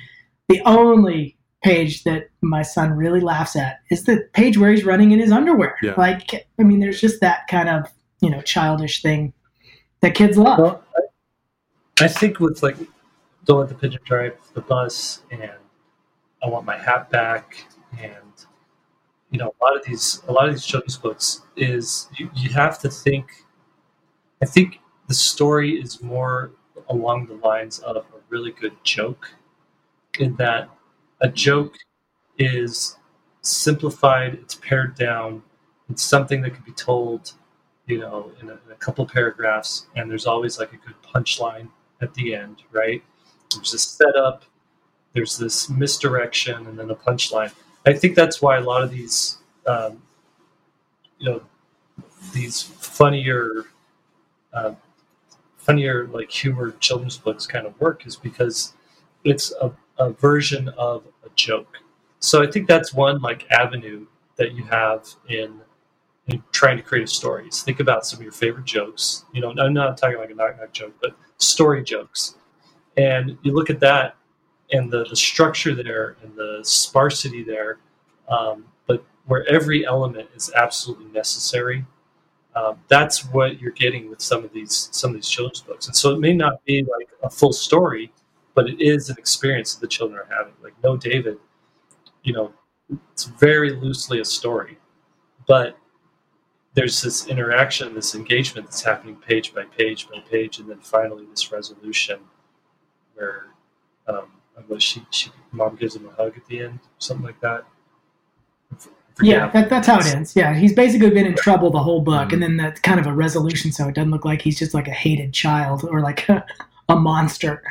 the only page that my son really laughs at is the page where he's running in his underwear yeah. like i mean there's just that kind of you know childish thing that kids love. Well, I, I think with like don't let the pigeon drive the bus and I want my hat back and you know a lot of these a lot of these children's books is you, you have to think I think the story is more along the lines of a really good joke in that a joke is simplified, it's pared down, it's something that can be told, you know, in a, in a couple paragraphs, and there's always like a good punchline at the end, right? There's a setup, there's this misdirection, and then a punchline. I think that's why a lot of these, um, you know, these funnier, uh, funnier like humor children's books kind of work is because it's a, a version of a joke. So I think that's one like avenue that you have in in trying to create a story. Is think about some of your favorite jokes. You know, I'm not talking like a knock knock joke, but story jokes. And you look at that and the, the structure there and the sparsity there, um, but where every element is absolutely necessary. Um, that's what you're getting with some of these some of these children's books. And so it may not be like a full story, but it is an experience that the children are having. Like No David, you know, it's very loosely a story, but there's this interaction, this engagement that's happening page by page by page, and then finally this resolution where um, was she, she mom gives him a hug at the end, something like that. Yeah, that, that's how it ends. Yeah, he's basically been in trouble the whole book, mm-hmm. and then that's kind of a resolution, so it doesn't look like he's just like a hated child or like a, (laughs) a monster.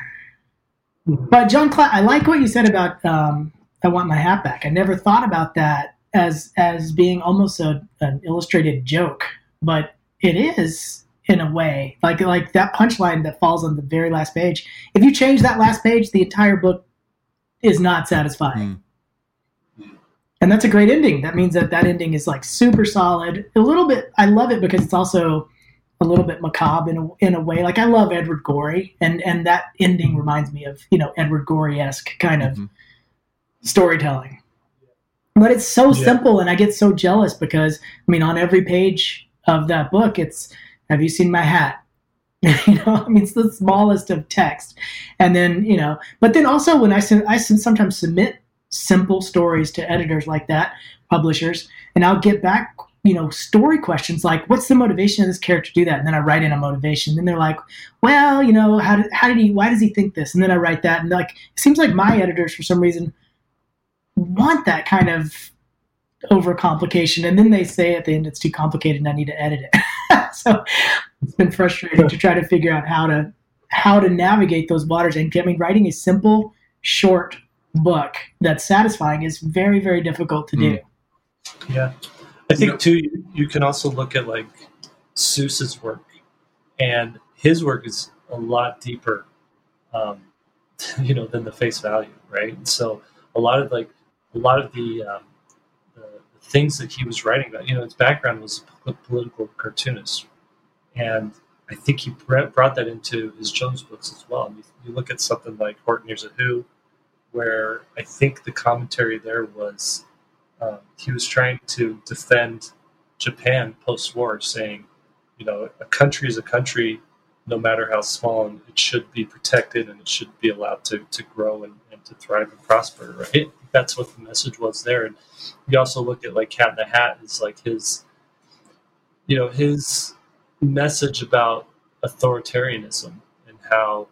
But John, Cla- I like what you said about um, I want my hat back. I never thought about that as as being almost a, an illustrated joke, but it is in a way like like that punchline that falls on the very last page. If you change that last page, the entire book is not satisfying. Mm and that's a great ending. That means that that ending is like super solid. A little bit, I love it because it's also a little bit macabre in a, in a way. Like I love Edward Gorey, and and that ending reminds me of you know Edward Gorey esque kind of mm-hmm. storytelling. But it's so yeah. simple, and I get so jealous because I mean, on every page of that book, it's "Have you seen my hat?" (laughs) you know, I mean, it's the smallest of text, and then you know, but then also when I I sometimes submit simple stories to editors like that, publishers, and I'll get back you know story questions like what's the motivation of this character to do that? And then i write in a motivation. And they're like well you know how did, how did he why does he think this? And then i write that and like it seems like my editors for some reason want that kind of overcomplication and then they say at the end it's too complicated and i need to edit it. (laughs) So it's been frustrating to try to figure out how to how to navigate those waters and get me writing a simple short book that's satisfying is very very difficult to do. Hmm. Yeah, I think too. You, you can also look at like Seuss's work, and his work is a lot deeper, um, (laughs) you know, than the face value, right? And so a lot of like a lot of the, um, the, the things that he was writing about, you know, his background was a political cartoonist, and I think he brought that into his Jones books as well. You, you look at something like Horton Hears a Who, where I think the commentary there was um, he was trying to defend Japan post war, saying, you know, a country is a country, no matter how small, and it should be protected and it should be allowed to, to grow and, and to thrive and prosper, right? That's what the message was there. And you also look at like Cat in the Hat is like his, you know, his message about authoritarianism and how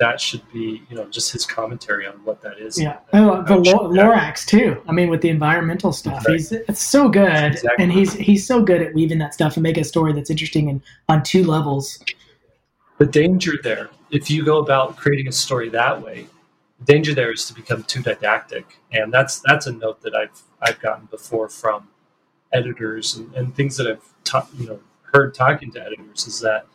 that should be, you know, just his commentary on what that is. Yeah, oh, the Lorax too. I mean, with the environmental stuff, right. he's it's so good, exactly. and he's he's so good at weaving that stuff and make a story that's interesting and on two levels. The danger there, if you go about creating a story that way, the danger there is to become too didactic, and that's that's a note that I've I've gotten before from editors and, and things that I've ta- you know heard talking to editors is that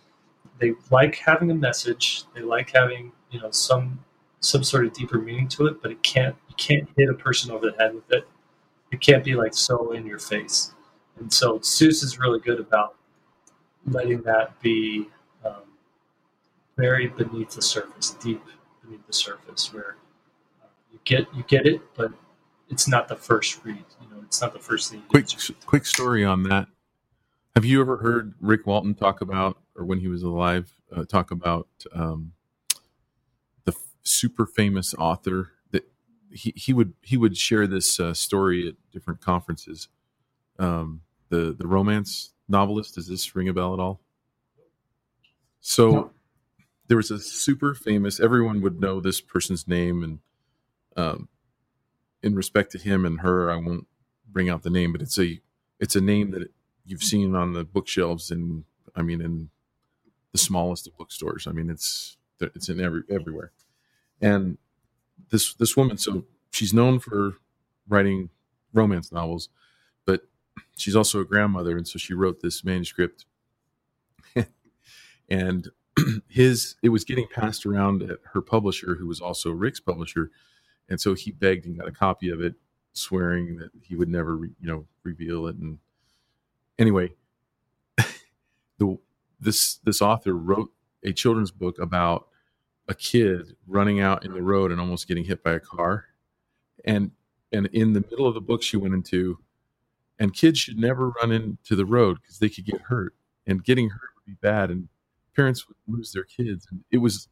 they like having a message. They like having you know some some sort of deeper meaning to it, but it can't you can't hit a person over the head with it. It can't be like so in your face. And so Seuss is really good about letting that be um, very beneath the surface, deep beneath the surface, where uh, you get you get it, but it's not the first read. You know, it's not the first thing. quick quick story on that. Have you ever heard Rick Walton talk about, or when he was alive, uh, talk about um, the f- super famous author that he, he would he would share this uh, story at different conferences. Um, the the romance novelist. Does this ring a bell at all? So No. there was a super famous. Everyone would know this person's name, and um, in respect to him and her, I won't bring out the name, but it's a it's a name that you've seen on the bookshelves, and I mean, in the smallest of bookstores. I mean, it's it's in every everywhere. And this this woman, so she's known for writing romance novels, but she's also a grandmother, and so she wrote this manuscript. (laughs) and (clears throat) his it was getting passed around at her publisher, who was also Rick's publisher, and so he begged and got a copy of it, swearing that he would never, you know, reveal it. And anyway, (laughs) the this this author wrote a children's book about a kid running out in the road and almost getting hit by a car, and and in the middle of the book she went into, and kids should never run into the road because they could get hurt, and getting hurt would be bad, and parents would lose their kids, and it was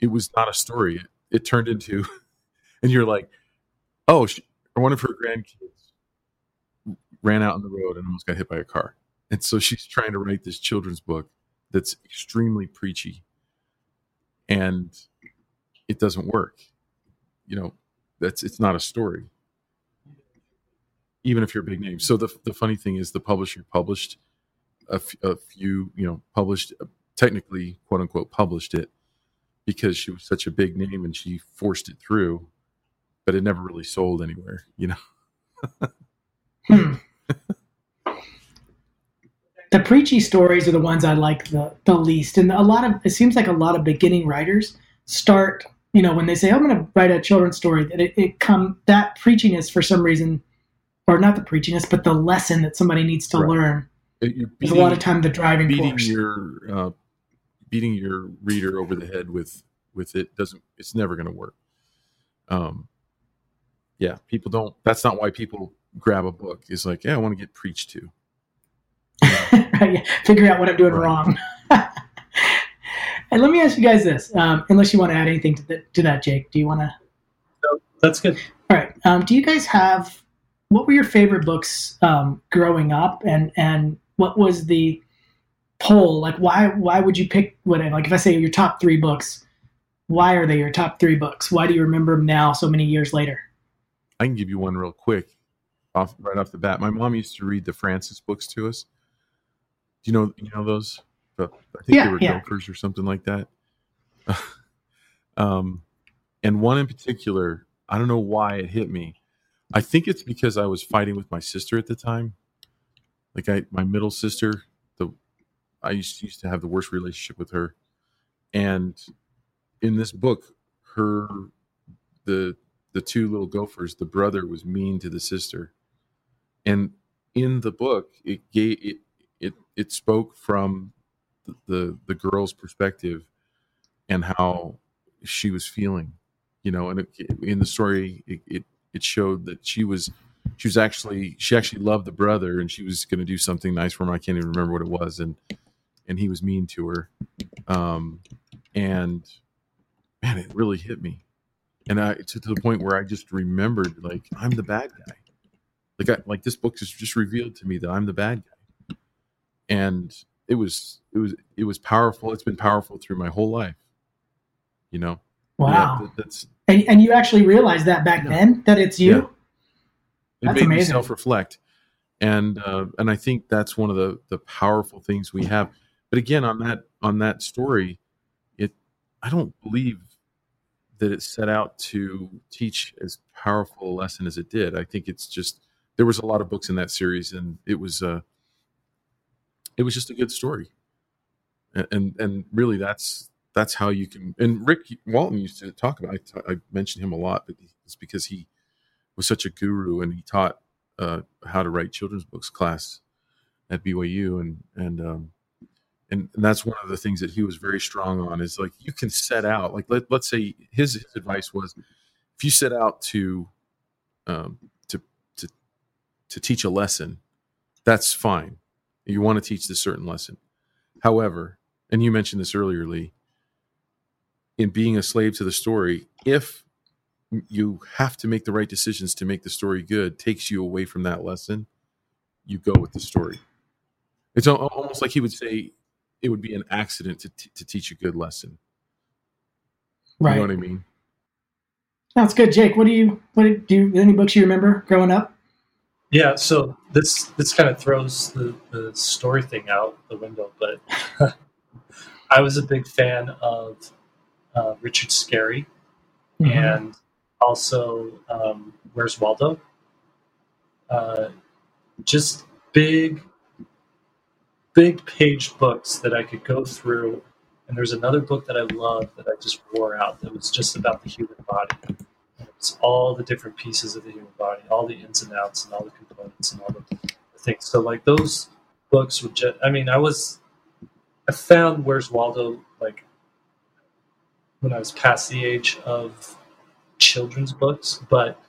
it was not a story. It, it turned into, (laughs) and you're like, oh, she, one of her grandkids ran out on the road and almost got hit by a car. And so she's trying to write this children's book that's extremely preachy and it doesn't work. You know, that's it's not a story. Even if you're a big name. So the the funny thing is the publisher published a, f- a few, you know, published technically quote unquote published it because she was such a big name and she forced it through, but it never really sold anywhere, you know. Hmm. (clears throat) the preachy stories are the ones I like the, the least. And a lot of it seems like a lot of beginning writers start, you know, when they say, I'm gonna write a children's story, that it, it come that preachiness for some reason or not the preachiness, but the lesson that somebody needs to Right. learn It- You're is a lot of time the driving beating force. your uh, beating your reader over the head with with it doesn't it's never going to work um yeah people don't that's not why people grab a book it's like yeah i want to get preached to (laughs) right, yeah. Figure out what I'm doing Right. wrong. (laughs) and let me ask you guys this, um, unless you want to add anything to, the, to that, Jake. Do you want to? No, That's good. All right. Um, do you guys have what were your favorite books um, growing up, and and what was the poll? Like, why why would you pick whatever? Like, if I say your top three books, why are they your top three books? Why do you remember them now, so many years later? i can give you one real quick off right off the bat my mom used to read the Frances books to us do you know you know those? I think Yeah, they were yeah. gophers or something like that. (laughs) Um and one in particular i don't know why it hit me. I think it's because i was fighting with my sister at the time. Like i my middle sister the i used, used to have the worst relationship with her. And in this book her the the two little gophers the brother was mean to the sister. And in the book it gave it it, it spoke from the, the girl's perspective and how she was feeling you know and it, in the story it, it it showed that she was she was actually she actually loved the brother and she was going to do something nice for him. I can't even remember what it was and and he was mean to her. Um and man it really hit me. And i to, to the point where i just remembered like i'm the bad guy. Like I, like this book has just revealed to me that i'm the bad guy and it was it was it was powerful it's been powerful through my whole life you know Wow. Yeah, that- that's and, and you actually realized that back Yeah. then that it's you. Yeah. it That's made me amazing. self-reflect and uh, and i think that's one of the the powerful things we have but again on that on that story it i don't believe that it set out to teach as powerful a lesson as it did i think it's just there was a lot of books in that series and it was uh it was just a good story. And and, and really that's that's how you can and rick walton used to talk about I, I mentioned him a lot but it's because he was such a guru and he taught uh, how to write children's books class at BYU and and um, and, and that's one of the things that he was very strong on is like you can set out like let, let's say his, his advice was if you set out to um, to to to teach a lesson that's fine You want to teach this certain lesson. However, and you mentioned this earlier, Lee, in being a slave to the story, if you have to make the right decisions to make the story good, takes you away from that lesson, you go with the story. It's almost like he would say it would be an accident to, t- to teach a good lesson. Right. You know what I mean? That's good, Jake. What do you what do you any books you remember growing up? Yeah, so this this kind of throws the, the story thing out the window, but (laughs) I was a big fan of uh, Richard Scarry Mhm. and also um, Where's Waldo? Uh, just big, big page books that I could go through. And there's another book that I love that I just wore out that was just about the human body. And it was all the different pieces of the human body, all the ins and outs, and all the components, and all the things. So, like those books would just, I mean, I was, I found Where's Waldo like when I was past the age of children's books, but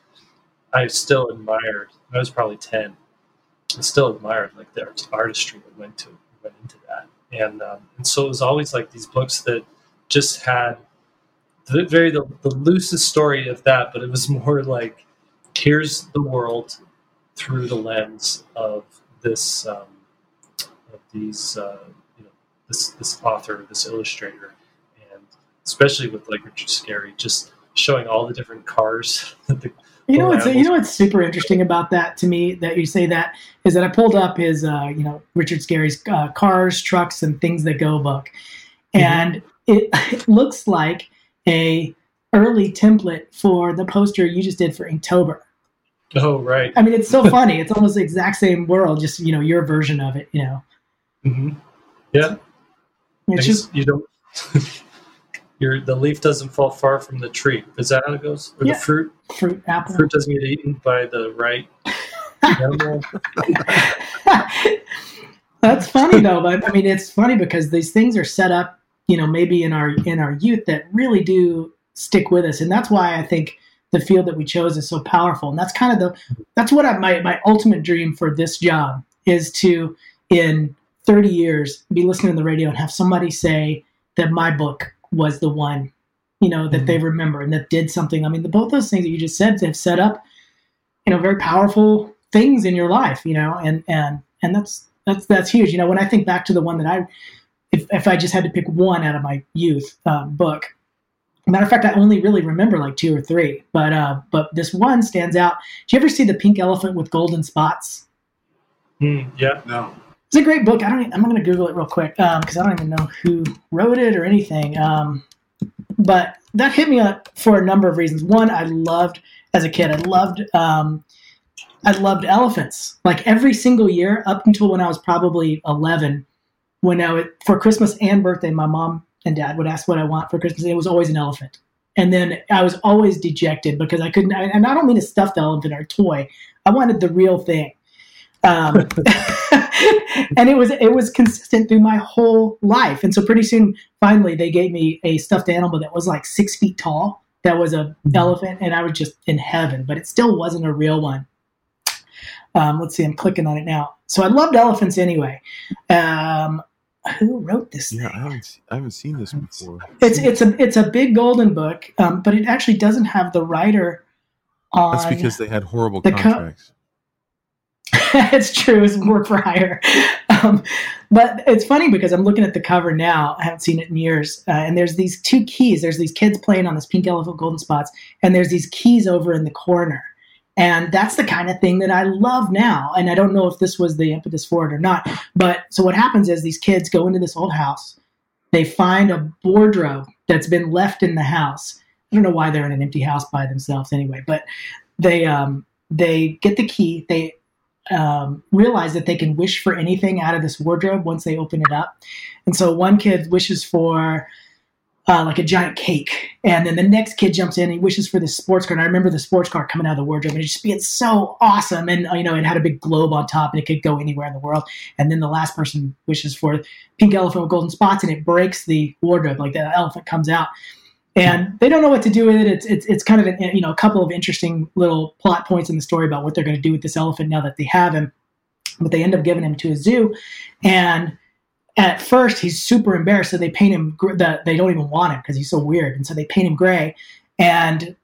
I still admired. I was probably ten. I still admired like the art- artistry that went to went into that, and um, and so it was always like these books that just had very the, the loosest story of that, but it was more like here's the world through the lens of this um, of these uh, you know this this author, this illustrator, and especially with like Richard Scarry, just showing all the different cars (laughs) that the You know what's you know what's super interesting about that to me that you say that is that I pulled up his uh, you know Richard Scarry's uh, cars, trucks, and things that go book, Mhm. and it, it (laughs) looks like a early template for the poster you just did for Inktober. Oh right. I mean, it's so (laughs) funny. It's almost the exact same world, just you know your version of it. You know, hmm Yeah. it's just you don't. (laughs) Your the leaf doesn't fall far from the tree. Is that how it goes? Or Yeah. the fruit fruit apple. fruit doesn't get eaten by the right animal. (laughs) That's funny though, but I mean, it's funny because these things are set up, you know, maybe in our in our youth that really do stick with us, and that's why I think the field that we chose is so powerful. And that's kind of the that's what I, my my ultimate dream for this job is to in 30 years be listening to the radio and have somebody say that my book was the one, you know, that they mm-hmm. remember and that did something. I mean, the, both those things that you just said have set up, you know, very powerful things in your life, you know, and and and that's that's that's huge. You know, when I think back to the one that I, if if I just had to pick one out of my youth um, book, matter of fact, I only really remember like two or three, but uh, but this one stands out. Do you ever see the pink elephant with golden spots? Hmm, yeah. No. It's a great book. I don't. I'm going to Google it real quick because I don't even know who wrote it or anything. Um, but that hit me up for a number of reasons. One, I loved as a kid. I loved. Um, I loved elephants. Like every single year up until when I was probably 11, when I would for Christmas and birthday, my mom and dad would ask what I want for Christmas. and It was always an elephant. And then I was always dejected because I couldn't. And I don't mean a stuffed elephant or a toy. I wanted the real thing. Um, (laughs) and it was it was consistent through my whole life. And so pretty soon, finally, they gave me a stuffed animal that was like six feet tall. That was a elephant, and I was just in heaven. But it still wasn't a real one. Um, let's see, I'm clicking on it now. So I loved elephants anyway. Um, who wrote this? Yeah, thing? I haven't I haven't seen this before. It's it's a it's a big golden book, um, but it actually doesn't have the writer on. That's because they had horrible the co- contracts. (laughs) it's true. It's work for hire. (laughs) Um, but it's funny because I'm looking at the cover now. I haven't seen it in years. Uh, and there's these two keys. There's these kids playing on this pink elephant golden spots, and there's these keys over in the corner. And that's the kind of thing that I love now. And I don't know if this was the impetus for it or not. But so what happens is these kids go into this old house. They find a wardrobe that's been left in the house. I don't know why they're in an empty house by themselves anyway, but they um, they get the key. They um, realize that they can wish for anything out of this wardrobe once they open it up. And so one kid wishes for uh, like a giant cake, and then the next kid jumps in and he wishes for this sports car. And I remember the sports car coming out of the wardrobe and it just being so awesome. And uh, you know, it had a big globe on top and it could go anywhere in the world. And then the last person wishes for pink elephant with golden spots, and it breaks the wardrobe. Like the elephant comes out. And they don't know what to do with it. It's it's, it's kind of an, you know a couple of interesting little plot points in the story about what they're going to do with this elephant now that they have him. but they end up giving him to a zoo, and at first he's super embarrassed, so they paint him. The, they don't even want him because he's so weird, and so they paint him gray, and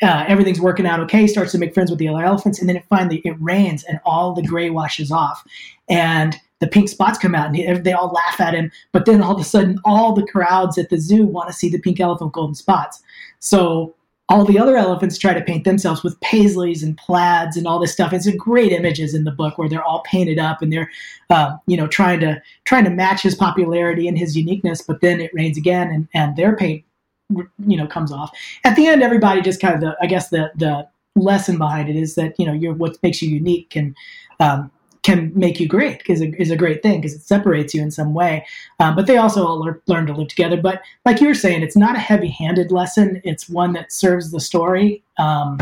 uh, everything's working out okay. He starts to make friends with the other elephants, and then it finally it rains, and all the gray washes off, and the pink spots come out, and he, they all laugh at him. But then all of a sudden, all the crowds at the zoo want to see the pink elephant with golden spots. So all the other elephants try to paint themselves with paisleys and plaids and all this stuff. It's a great images in the book where they're all painted up and they're, uh, you know, trying to trying to match his popularity and his uniqueness. But then it rains again, and and their paint, you know, comes off. At the end, everybody just kind of the I guess the the lesson behind it is that you know you're what makes you unique can um, can make you great is a, is a great thing because it separates you in some way. Um, but they also all lear- learn to live together. But like you were saying, it's not a heavy handed lesson. It's one that serves the story. Um,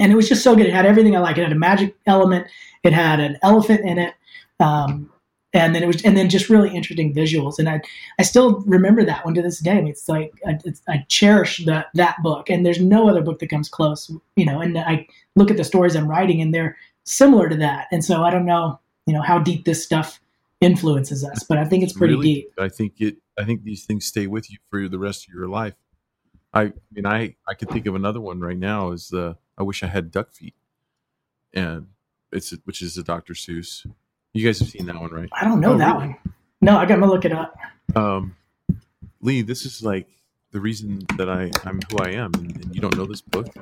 and it was just so good. It had everything I like. It had a magic element. It had an elephant in it. Um, and then it was, and then just really interesting visuals. And I, I still remember that one to this day. I mean, it's like I, it's, I cherish that that book, and there's no other book that comes close. You know, and I look at the stories I'm writing, and they're similar to that. And so I don't know, you know, how deep this stuff influences us, but I think it's pretty really, deep. I think it. I think these things stay with you for the rest of your life. I, I mean, I I could think of another one right now. Is the I wish I had duck feet, and it's which is a Dr. Seuss. You guys have seen that one, right? I don't know oh, that really? one. No, I got to look it up. Um, Lee, this is like the reason that I I'm who I am, and, and you don't know this book. (laughs)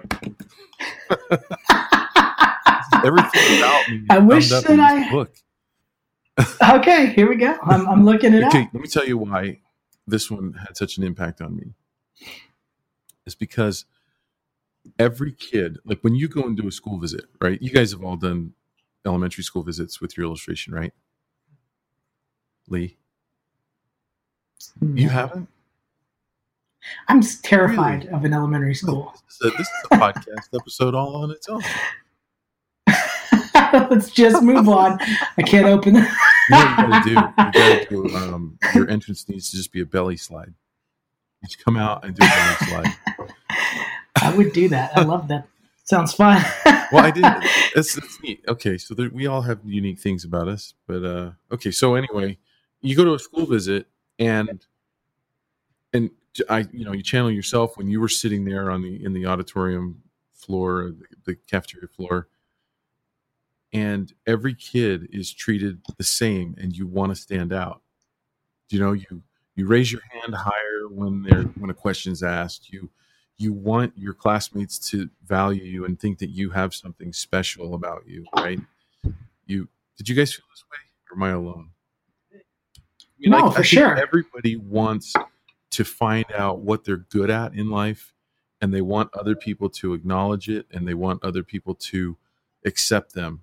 Everything about me. I wish that I book. (laughs) okay, here we go. I'm, I'm looking it okay, up. Let me tell you why this one had such an impact on me. It's because every kid, like when you go and do a school visit, right? You guys have all done elementary school visits with your illustration, right? Lee? No. You haven't? I'm terrified really? of an elementary school. This is a, this is a (laughs) podcast episode all on its own. (laughs) Let's just move on. I can't open what you gotta do? You gotta do um, your entrance needs to just be a belly slide. You just come out and do a belly slide. (laughs) I would do that. I love that. Sounds fun. (laughs) well, I didn't. That's, that's neat. Okay, so there, we all have unique things about us, but uh, okay. So anyway, you go to a school visit, and and I, you know, you channel yourself when you were sitting there on the in the auditorium floor, the, the cafeteria floor, and every kid is treated the same and you want to stand out. You know you you raise your hand higher when there when a question is asked. You you want your classmates to value you and think that you have something special about you right? You did you guys feel this way or am i alone? I mean, no, like, for sure. Everybody wants to find out what they're good at in life, and they want other people to acknowledge it, and they want other people to accept them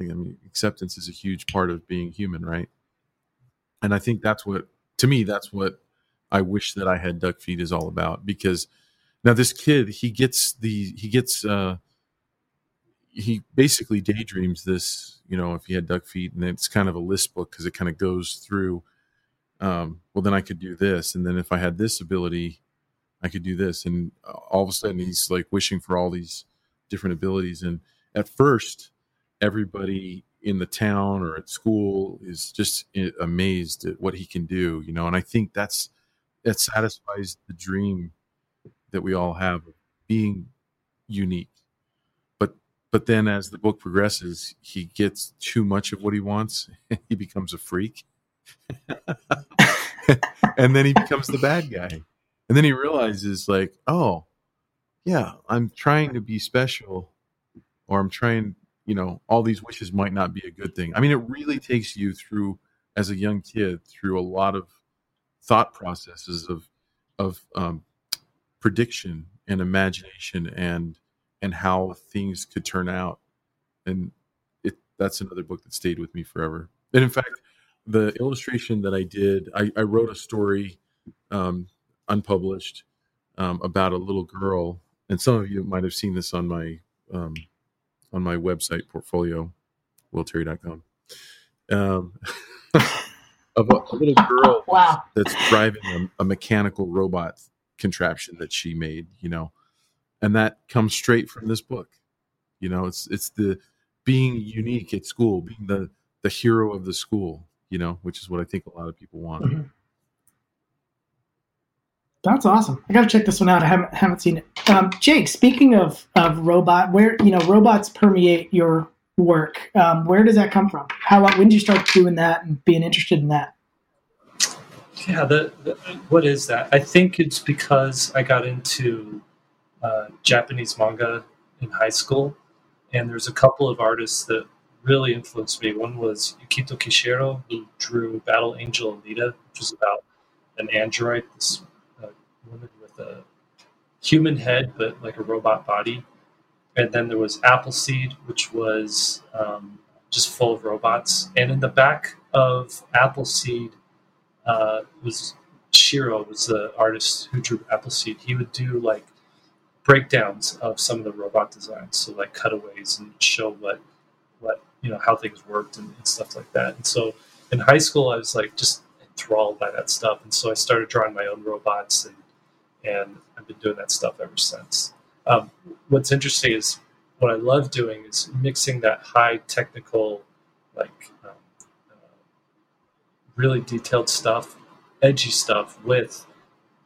I mean, acceptance is a huge part of being human, right? And I think that's what, to me, that's what I wish that I had duck feet is all about. Because now this kid, he gets the, he gets, uh, he basically daydreams this, you know, if he had duck feet, and it's kind of a list book because it kind of goes through. Um, well, then I could do this, and then if I had this ability, I could do this, and all of a sudden he's like wishing for all these different abilities. And at first, everybody in the town or at school is just eh, amazed at what he can do, you know. And I think that's that satisfies the dream that we all have of being unique. But but then as the book progresses, he gets too much of what he wants. (laughs) he becomes a freak. (laughs) and then he becomes the bad guy. And then he realizes like, oh, yeah, I'm trying to be special or I'm trying you know all these wishes might not be a good thing. I mean it really takes you through as a young kid through a lot of thought processes of of um, prediction and imagination and and how things could turn out. And it that's another book that stayed with me forever. And in fact the illustration that i did i, I wrote a story um, unpublished um, about a little girl. And some of you might have seen this on my um, on my website portfolio, willterry.com, um, (laughs) of a, a, little (laughs) girl wow. that's driving a, a, mechanical robot contraption that she made, you know, and that comes straight from this book. You know, it's it's the being unique at school, being the the hero of the school, you know, which is what I think a lot of people want. Mhm. That's awesome. I got to check this one out. I haven't haven't seen it. Um, Jake, speaking of of robot, where you know robots permeate your work, um, where does that come from? How? When did you start doing that and being interested in that? Yeah, the, the what is that? I think it's because I got into uh, Japanese manga in high school, and there's a couple of artists that really influenced me. One was Yukito Kishiro, who drew Battle Angel Alita, which was about an android, this woman with a human head but like a robot body. And then there was Appleseed, which was um, just full of robots. And in the back of Appleseed uh, was Shirow, was the artist who drew Appleseed. He would do like breakdowns of some of the robot designs, so like cutaways and show what what you know how things worked and, and stuff like that. And so in high school, I was like just enthralled by that stuff, and so I started drawing my own robots, and and I've been doing that stuff ever since. Um, what's interesting is what I love doing is mixing that high technical, like um, uh, really detailed stuff, edgy stuff with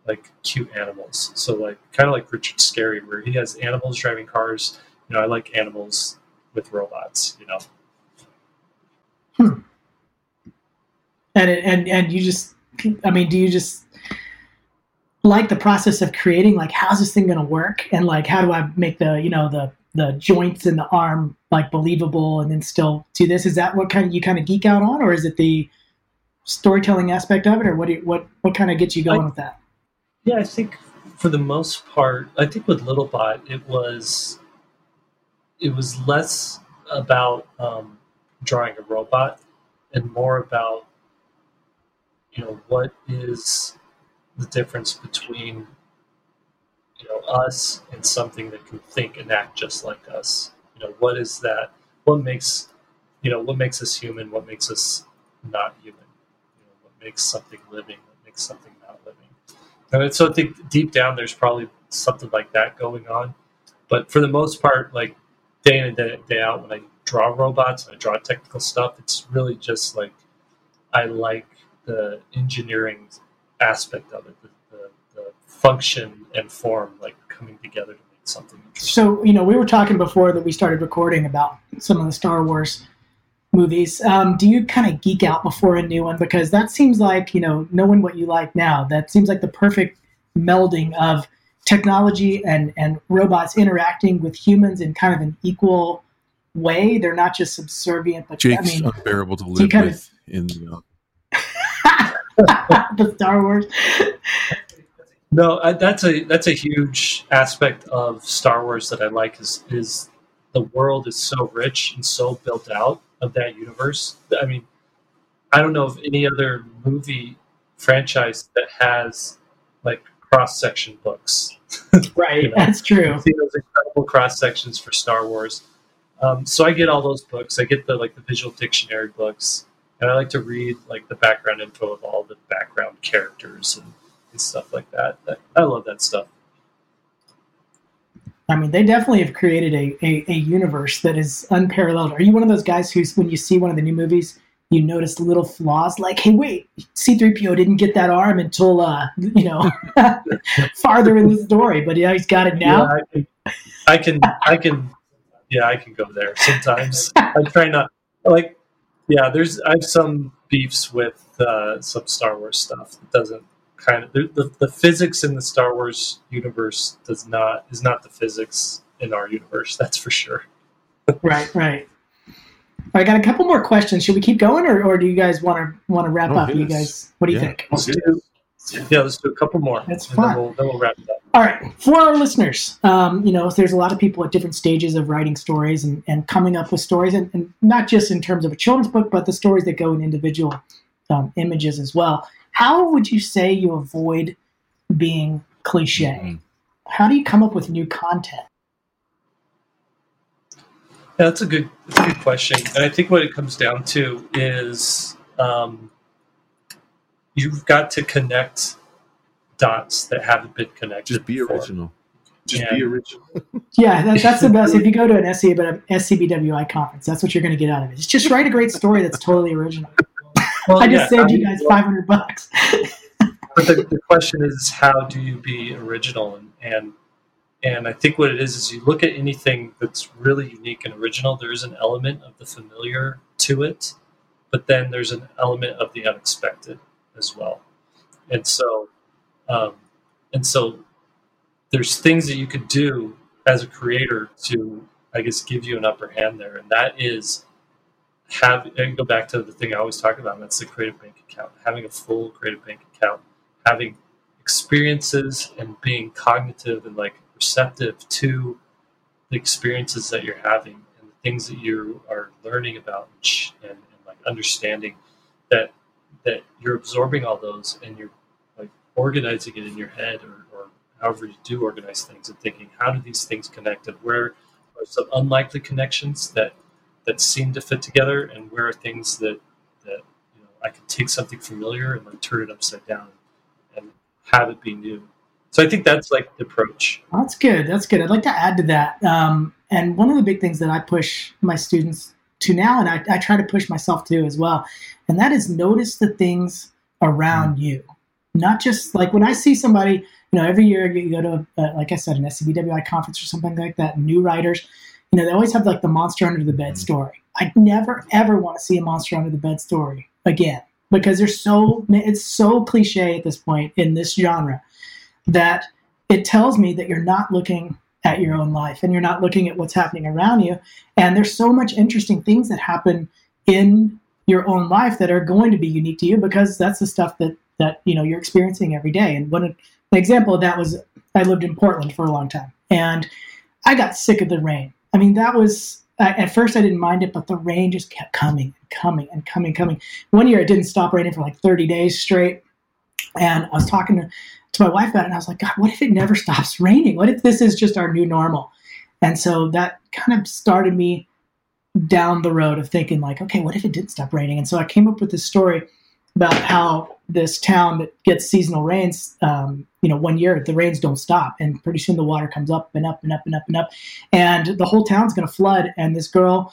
like cute animals. So like kind of like Richard Scarry, where he has animals driving cars. You know, I like animals with robots. You know, And it, and and you just, I mean, do you just like the process of creating? Like, how's this thing going to work? And like, how do I make the you know the the joints in the arm like believable and then still do this? Is that what kind of you kind of geek out on, or is it the storytelling aspect of it, or what do you, what what kind of gets you going I- with that? yeah, I think for the most part, I think with Littlebot, it was it was less about um, drawing a robot and more about you know what is the difference between you know us and something that can think and act just like us. You know what is that what makes you know what makes us human what makes us not human? You know what makes something living what makes something not living? And so i think deep down there's probably something like that going on. But for the most part like day in and day, day out when i draw robots and i draw technical stuff it's really just like i like the engineering aspect of it the, the, the function and form like coming together to make something interesting So you know, we were talking before that we started recording about some of the Star Wars movies. Um, do you kind of geek out before a new one because that seems like you know knowing what you like now? That seems like the perfect melding of technology and and robots interacting with humans in kind of an equal way. They're not just subservient, but Jake's I mean unbearable to you live kind of- with in the (laughs) the Star Wars. (laughs) No, I, that's a that's a huge aspect of Star Wars that I like is is the world is so rich and so built out of that universe. I mean, I don't know of any other movie franchise that has like cross section books. (laughs) Right, You know. that's true. You see those incredible cross sections for Star Wars. Um, so I get all those books. I get the like the visual dictionary books, and I like to read like the background info of all the background characters and, and stuff like that. that. I love that stuff. I mean, they definitely have created a, a, a universe that is unparalleled. Are you one of those guys who's, when you see one of the new movies, you notice little flaws like, hey, wait, C3PO didn't get that arm until, uh, you know, (laughs) farther in the story, but yeah, he's got it now. Yeah, I can, I can, I can, yeah, I can go there sometimes. (laughs) I try not like, yeah. There's I have some beefs with uh, some Star Wars stuff. It doesn't kind of the, the the physics in the Star Wars universe does not is not the physics in our universe. That's for sure. (laughs) Right, right. I got a couple more questions. Should we keep going, or, or do you guys want to want to wrap Oh, up? You guys, what do you Yeah. think? Let's do, yeah, let's do a couple more. That's fine. Then we'll, then we'll wrap it up. All right, for our listeners, um, you know, there's a lot of people at different stages of writing stories and, and coming up with stories, and, and not just in terms of a children's book, but the stories that go in individual um, images as well. How would you say you avoid being cliche? Mhm. How do you come up with new content? Yeah, that's a good, that's a good question. And I think what it comes down to is um, you've got to connect dots that haven't been connected. just be before. original. Just Yeah. be original. (laughs) Yeah, that, that's the best. If you go to an SC, but an SCBWI conference, that's what you're going to get out of it. It's just write a great story that's totally original. Well, I just yeah, saved I you guys 500 bucks. (laughs) but the, the question is how do you be original and, and and i think what it is is you look at anything that's really unique and original there's an element of the familiar to it but then there's an element of the unexpected as well and so um, and so there's things that you could do as a creator to i guess give you an upper hand there and that is have and go back to the thing I always talk about, and that's the creative bank account. Having a full creative bank account, having experiences and being cognitive and like receptive to the experiences that you're having and the things that you are learning about and, and, and like understanding that that you're absorbing all those and you're like organizing it in your head or, or however you do organize things and thinking how do these things connect and where are some unlikely connections that that seem to fit together and where are things that that you know I can take something familiar and then turn it upside down and have it be new. So I think that's like the approach. That's good. That's good. I'd like to add to that. Um, and one of the big things that I push my students to now, and I, I try to push myself to as well, and that is notice the things around you. Not just like when I see somebody, you know, every year you go to, uh, like I said, an SCBWI conference or something like that, new writers, you know, they always have like the monster under the bed story. I never ever want to see a monster under the bed story again because they're so, it's so cliche at this point in this genre that it tells me that you're not looking at your own life and you're not looking at what's happening around you. And there's so much interesting things that happen in your own life that are going to be unique to you because that's the stuff that that you know you're experiencing every day. And one an example of that was I lived in Portland for a long time and I got sick of the rain. I mean that was at first I didn't mind it, but the rain just kept coming and coming and coming, coming. One year it didn't stop raining for like 30 days straight. And I was talking to, to my wife about it, and I was like, God, what if it never (laughs) stops raining? What if this is just our new normal? And so that kind of started me down the road of thinking, like, okay, what if it didn't stop raining? And so I came up with this story about how this town that gets seasonal rains, um, you know, one year the rains don't stop, and pretty soon the water comes up and up and up and up and up, and the whole town's going to flood. And this girl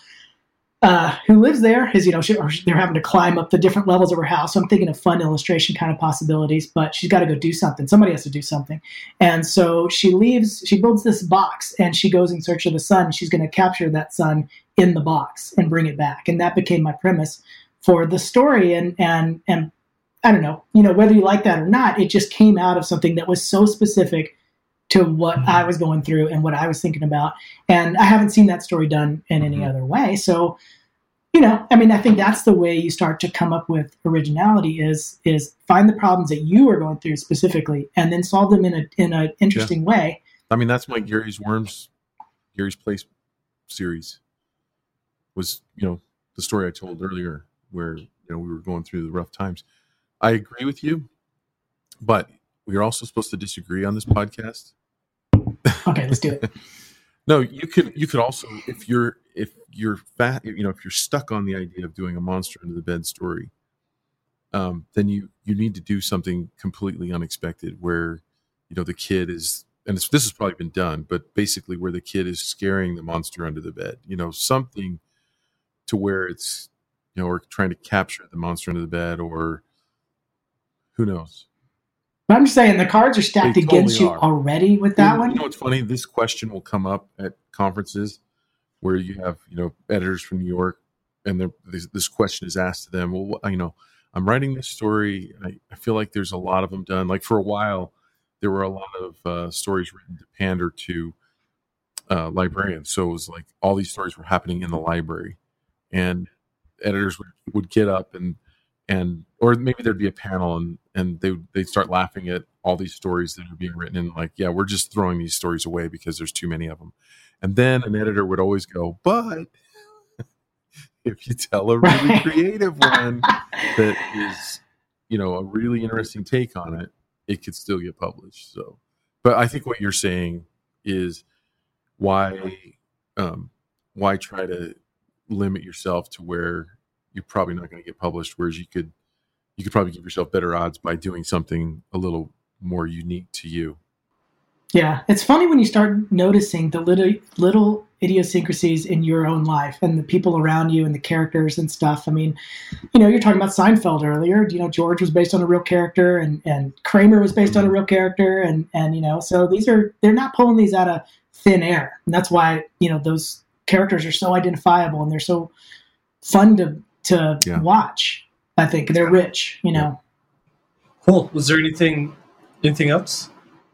uh, who lives there is, you know, she, they're having to climb up the different levels of her house. So I'm thinking of fun illustration kind of possibilities, but she's got to go do something. Somebody has to do something. And so she leaves, she builds this box and she goes in search of the sun. She's going to capture that sun in the box and bring it back. And that became my premise for the story. And, and, and I don't know, you know, whether you like that or not, it just came out of something that was so specific to what I was going through and what I was thinking about. And I haven't seen that story done in any Mhm. other way. So, you know, I mean, I think that's the way you start to come up with originality is is find the problems that you are going through specifically and then solve them in a in an interesting way. I mean, that's my Gary's Worms, Gary's Place series. Was you know the story I told earlier, where you know we were going through the rough times. I agree with you, but we are also supposed to disagree on this podcast. Okay, let's do it. (laughs) No, you could you could also if you're if you're fat you know if you're stuck on the idea of doing a monster under the bed story, um, then you you need to do something completely unexpected where you know the kid is and it's, this has probably been done, but basically where the kid is scaring the monster under the bed, you know something to where it's you know or trying to capture the monster under the bed or who knows. But I'm just saying the cards are stacked They against totally you are. already with that you, one. You know what's funny? This question will come up at conferences where you have you know editors from New York, and this, this question is asked to them. Well, you know, I'm writing this story. And I, I feel like there's a lot of them done. Like for a while, there were a lot of uh, stories written to pander to uh, librarians. So it was like all these stories were happening in the library, and editors would, would get up and and or maybe there'd be a panel and and they would they'd start laughing at all these stories that are being written and like yeah we're just throwing these stories away because there's too many of them and then an editor would always go but (laughs) if you tell a really creative one (laughs) that is you know a really interesting take on it it could still get published. So but i think what you're saying is why um why try to limit yourself to where you're probably not going to get published whereas you could you could probably give yourself better odds by doing something a little more unique to you Yeah, it's funny when you start noticing the little little idiosyncrasies in your own life and the people around you and the characters and stuff. I mean, you know, you're talking about Seinfeld earlier. You know, George was based on a real character, and and Kramer was based on a real character, and and you know, so these are they're not pulling these out of thin air, and that's why you know those characters are so identifiable and they're so fun to to Yeah. watch. I think they're rich. You know, Cool. Was there anything anything else?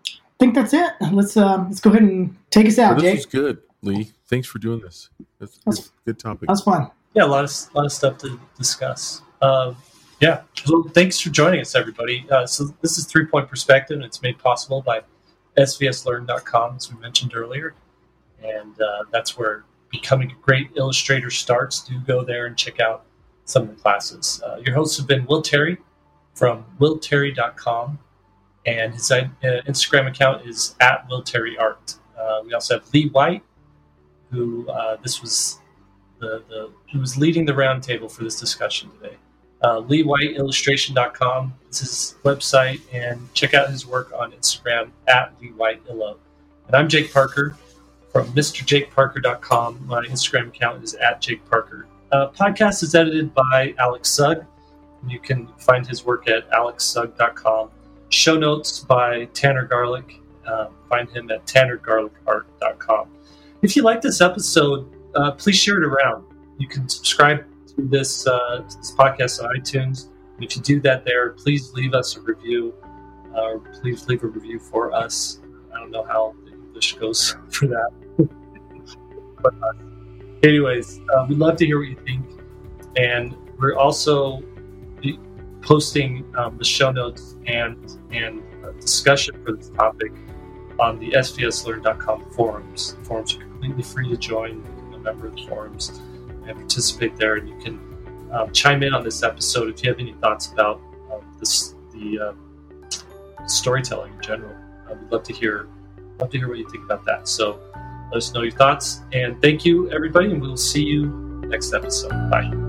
I think that's it. Let's um, let's go ahead and take us out, Well, this Jake. was good, Lee. Thanks for doing this. That's That's- good, good topic. That was fun. Yeah, a lot of lot of stuff to discuss. Um, yeah. Well, thanks for joining us, everybody. Uh, so this is Three Point Perspective, and it's made possible by svslearn.com, as we mentioned earlier, and uh, that's where becoming a great illustrator starts. Do go there and check out some of the classes. Uh, your hosts have been Will Terry from willterry.com, and his uh, Instagram account is at Will Terry Art. Uh, we also have Lee White, who uh, this was the, the who was leading the roundtable for this discussion today. Uh, LeeWhiteIllustration.com is his website, and check out his work on Instagram at LeeWhiteIllo. And I'm Jake Parker from MrJakeParker.com. My Instagram account is at Jake Parker. Uh, podcast is edited by Alex Sugg. You can find his work at alexsugg.com. Show notes by Tanner Garlic. Uh, find him at tannergarlicart.com. If you like this episode, uh, please share it around. You can subscribe to this, uh, this podcast on iTunes. And if you do that there, please leave us a review. Uh, please leave a review for us. I don't know how the English goes (laughs) for that. (laughs) but, uh, anyways, uh, we'd love to hear what you think. And we're also posting um, the show notes and and uh, discussion for this topic on the svslearn.com forums. The forums are completely free to join. Become a member of the forums and participate there. And you can um, chime in on this episode if you have any thoughts about um, this the uh, storytelling in general. Uh, we'd love to hear love to hear what you think about that. So let us know your thoughts. And thank you, everybody, and we'll see you next episode. Bye.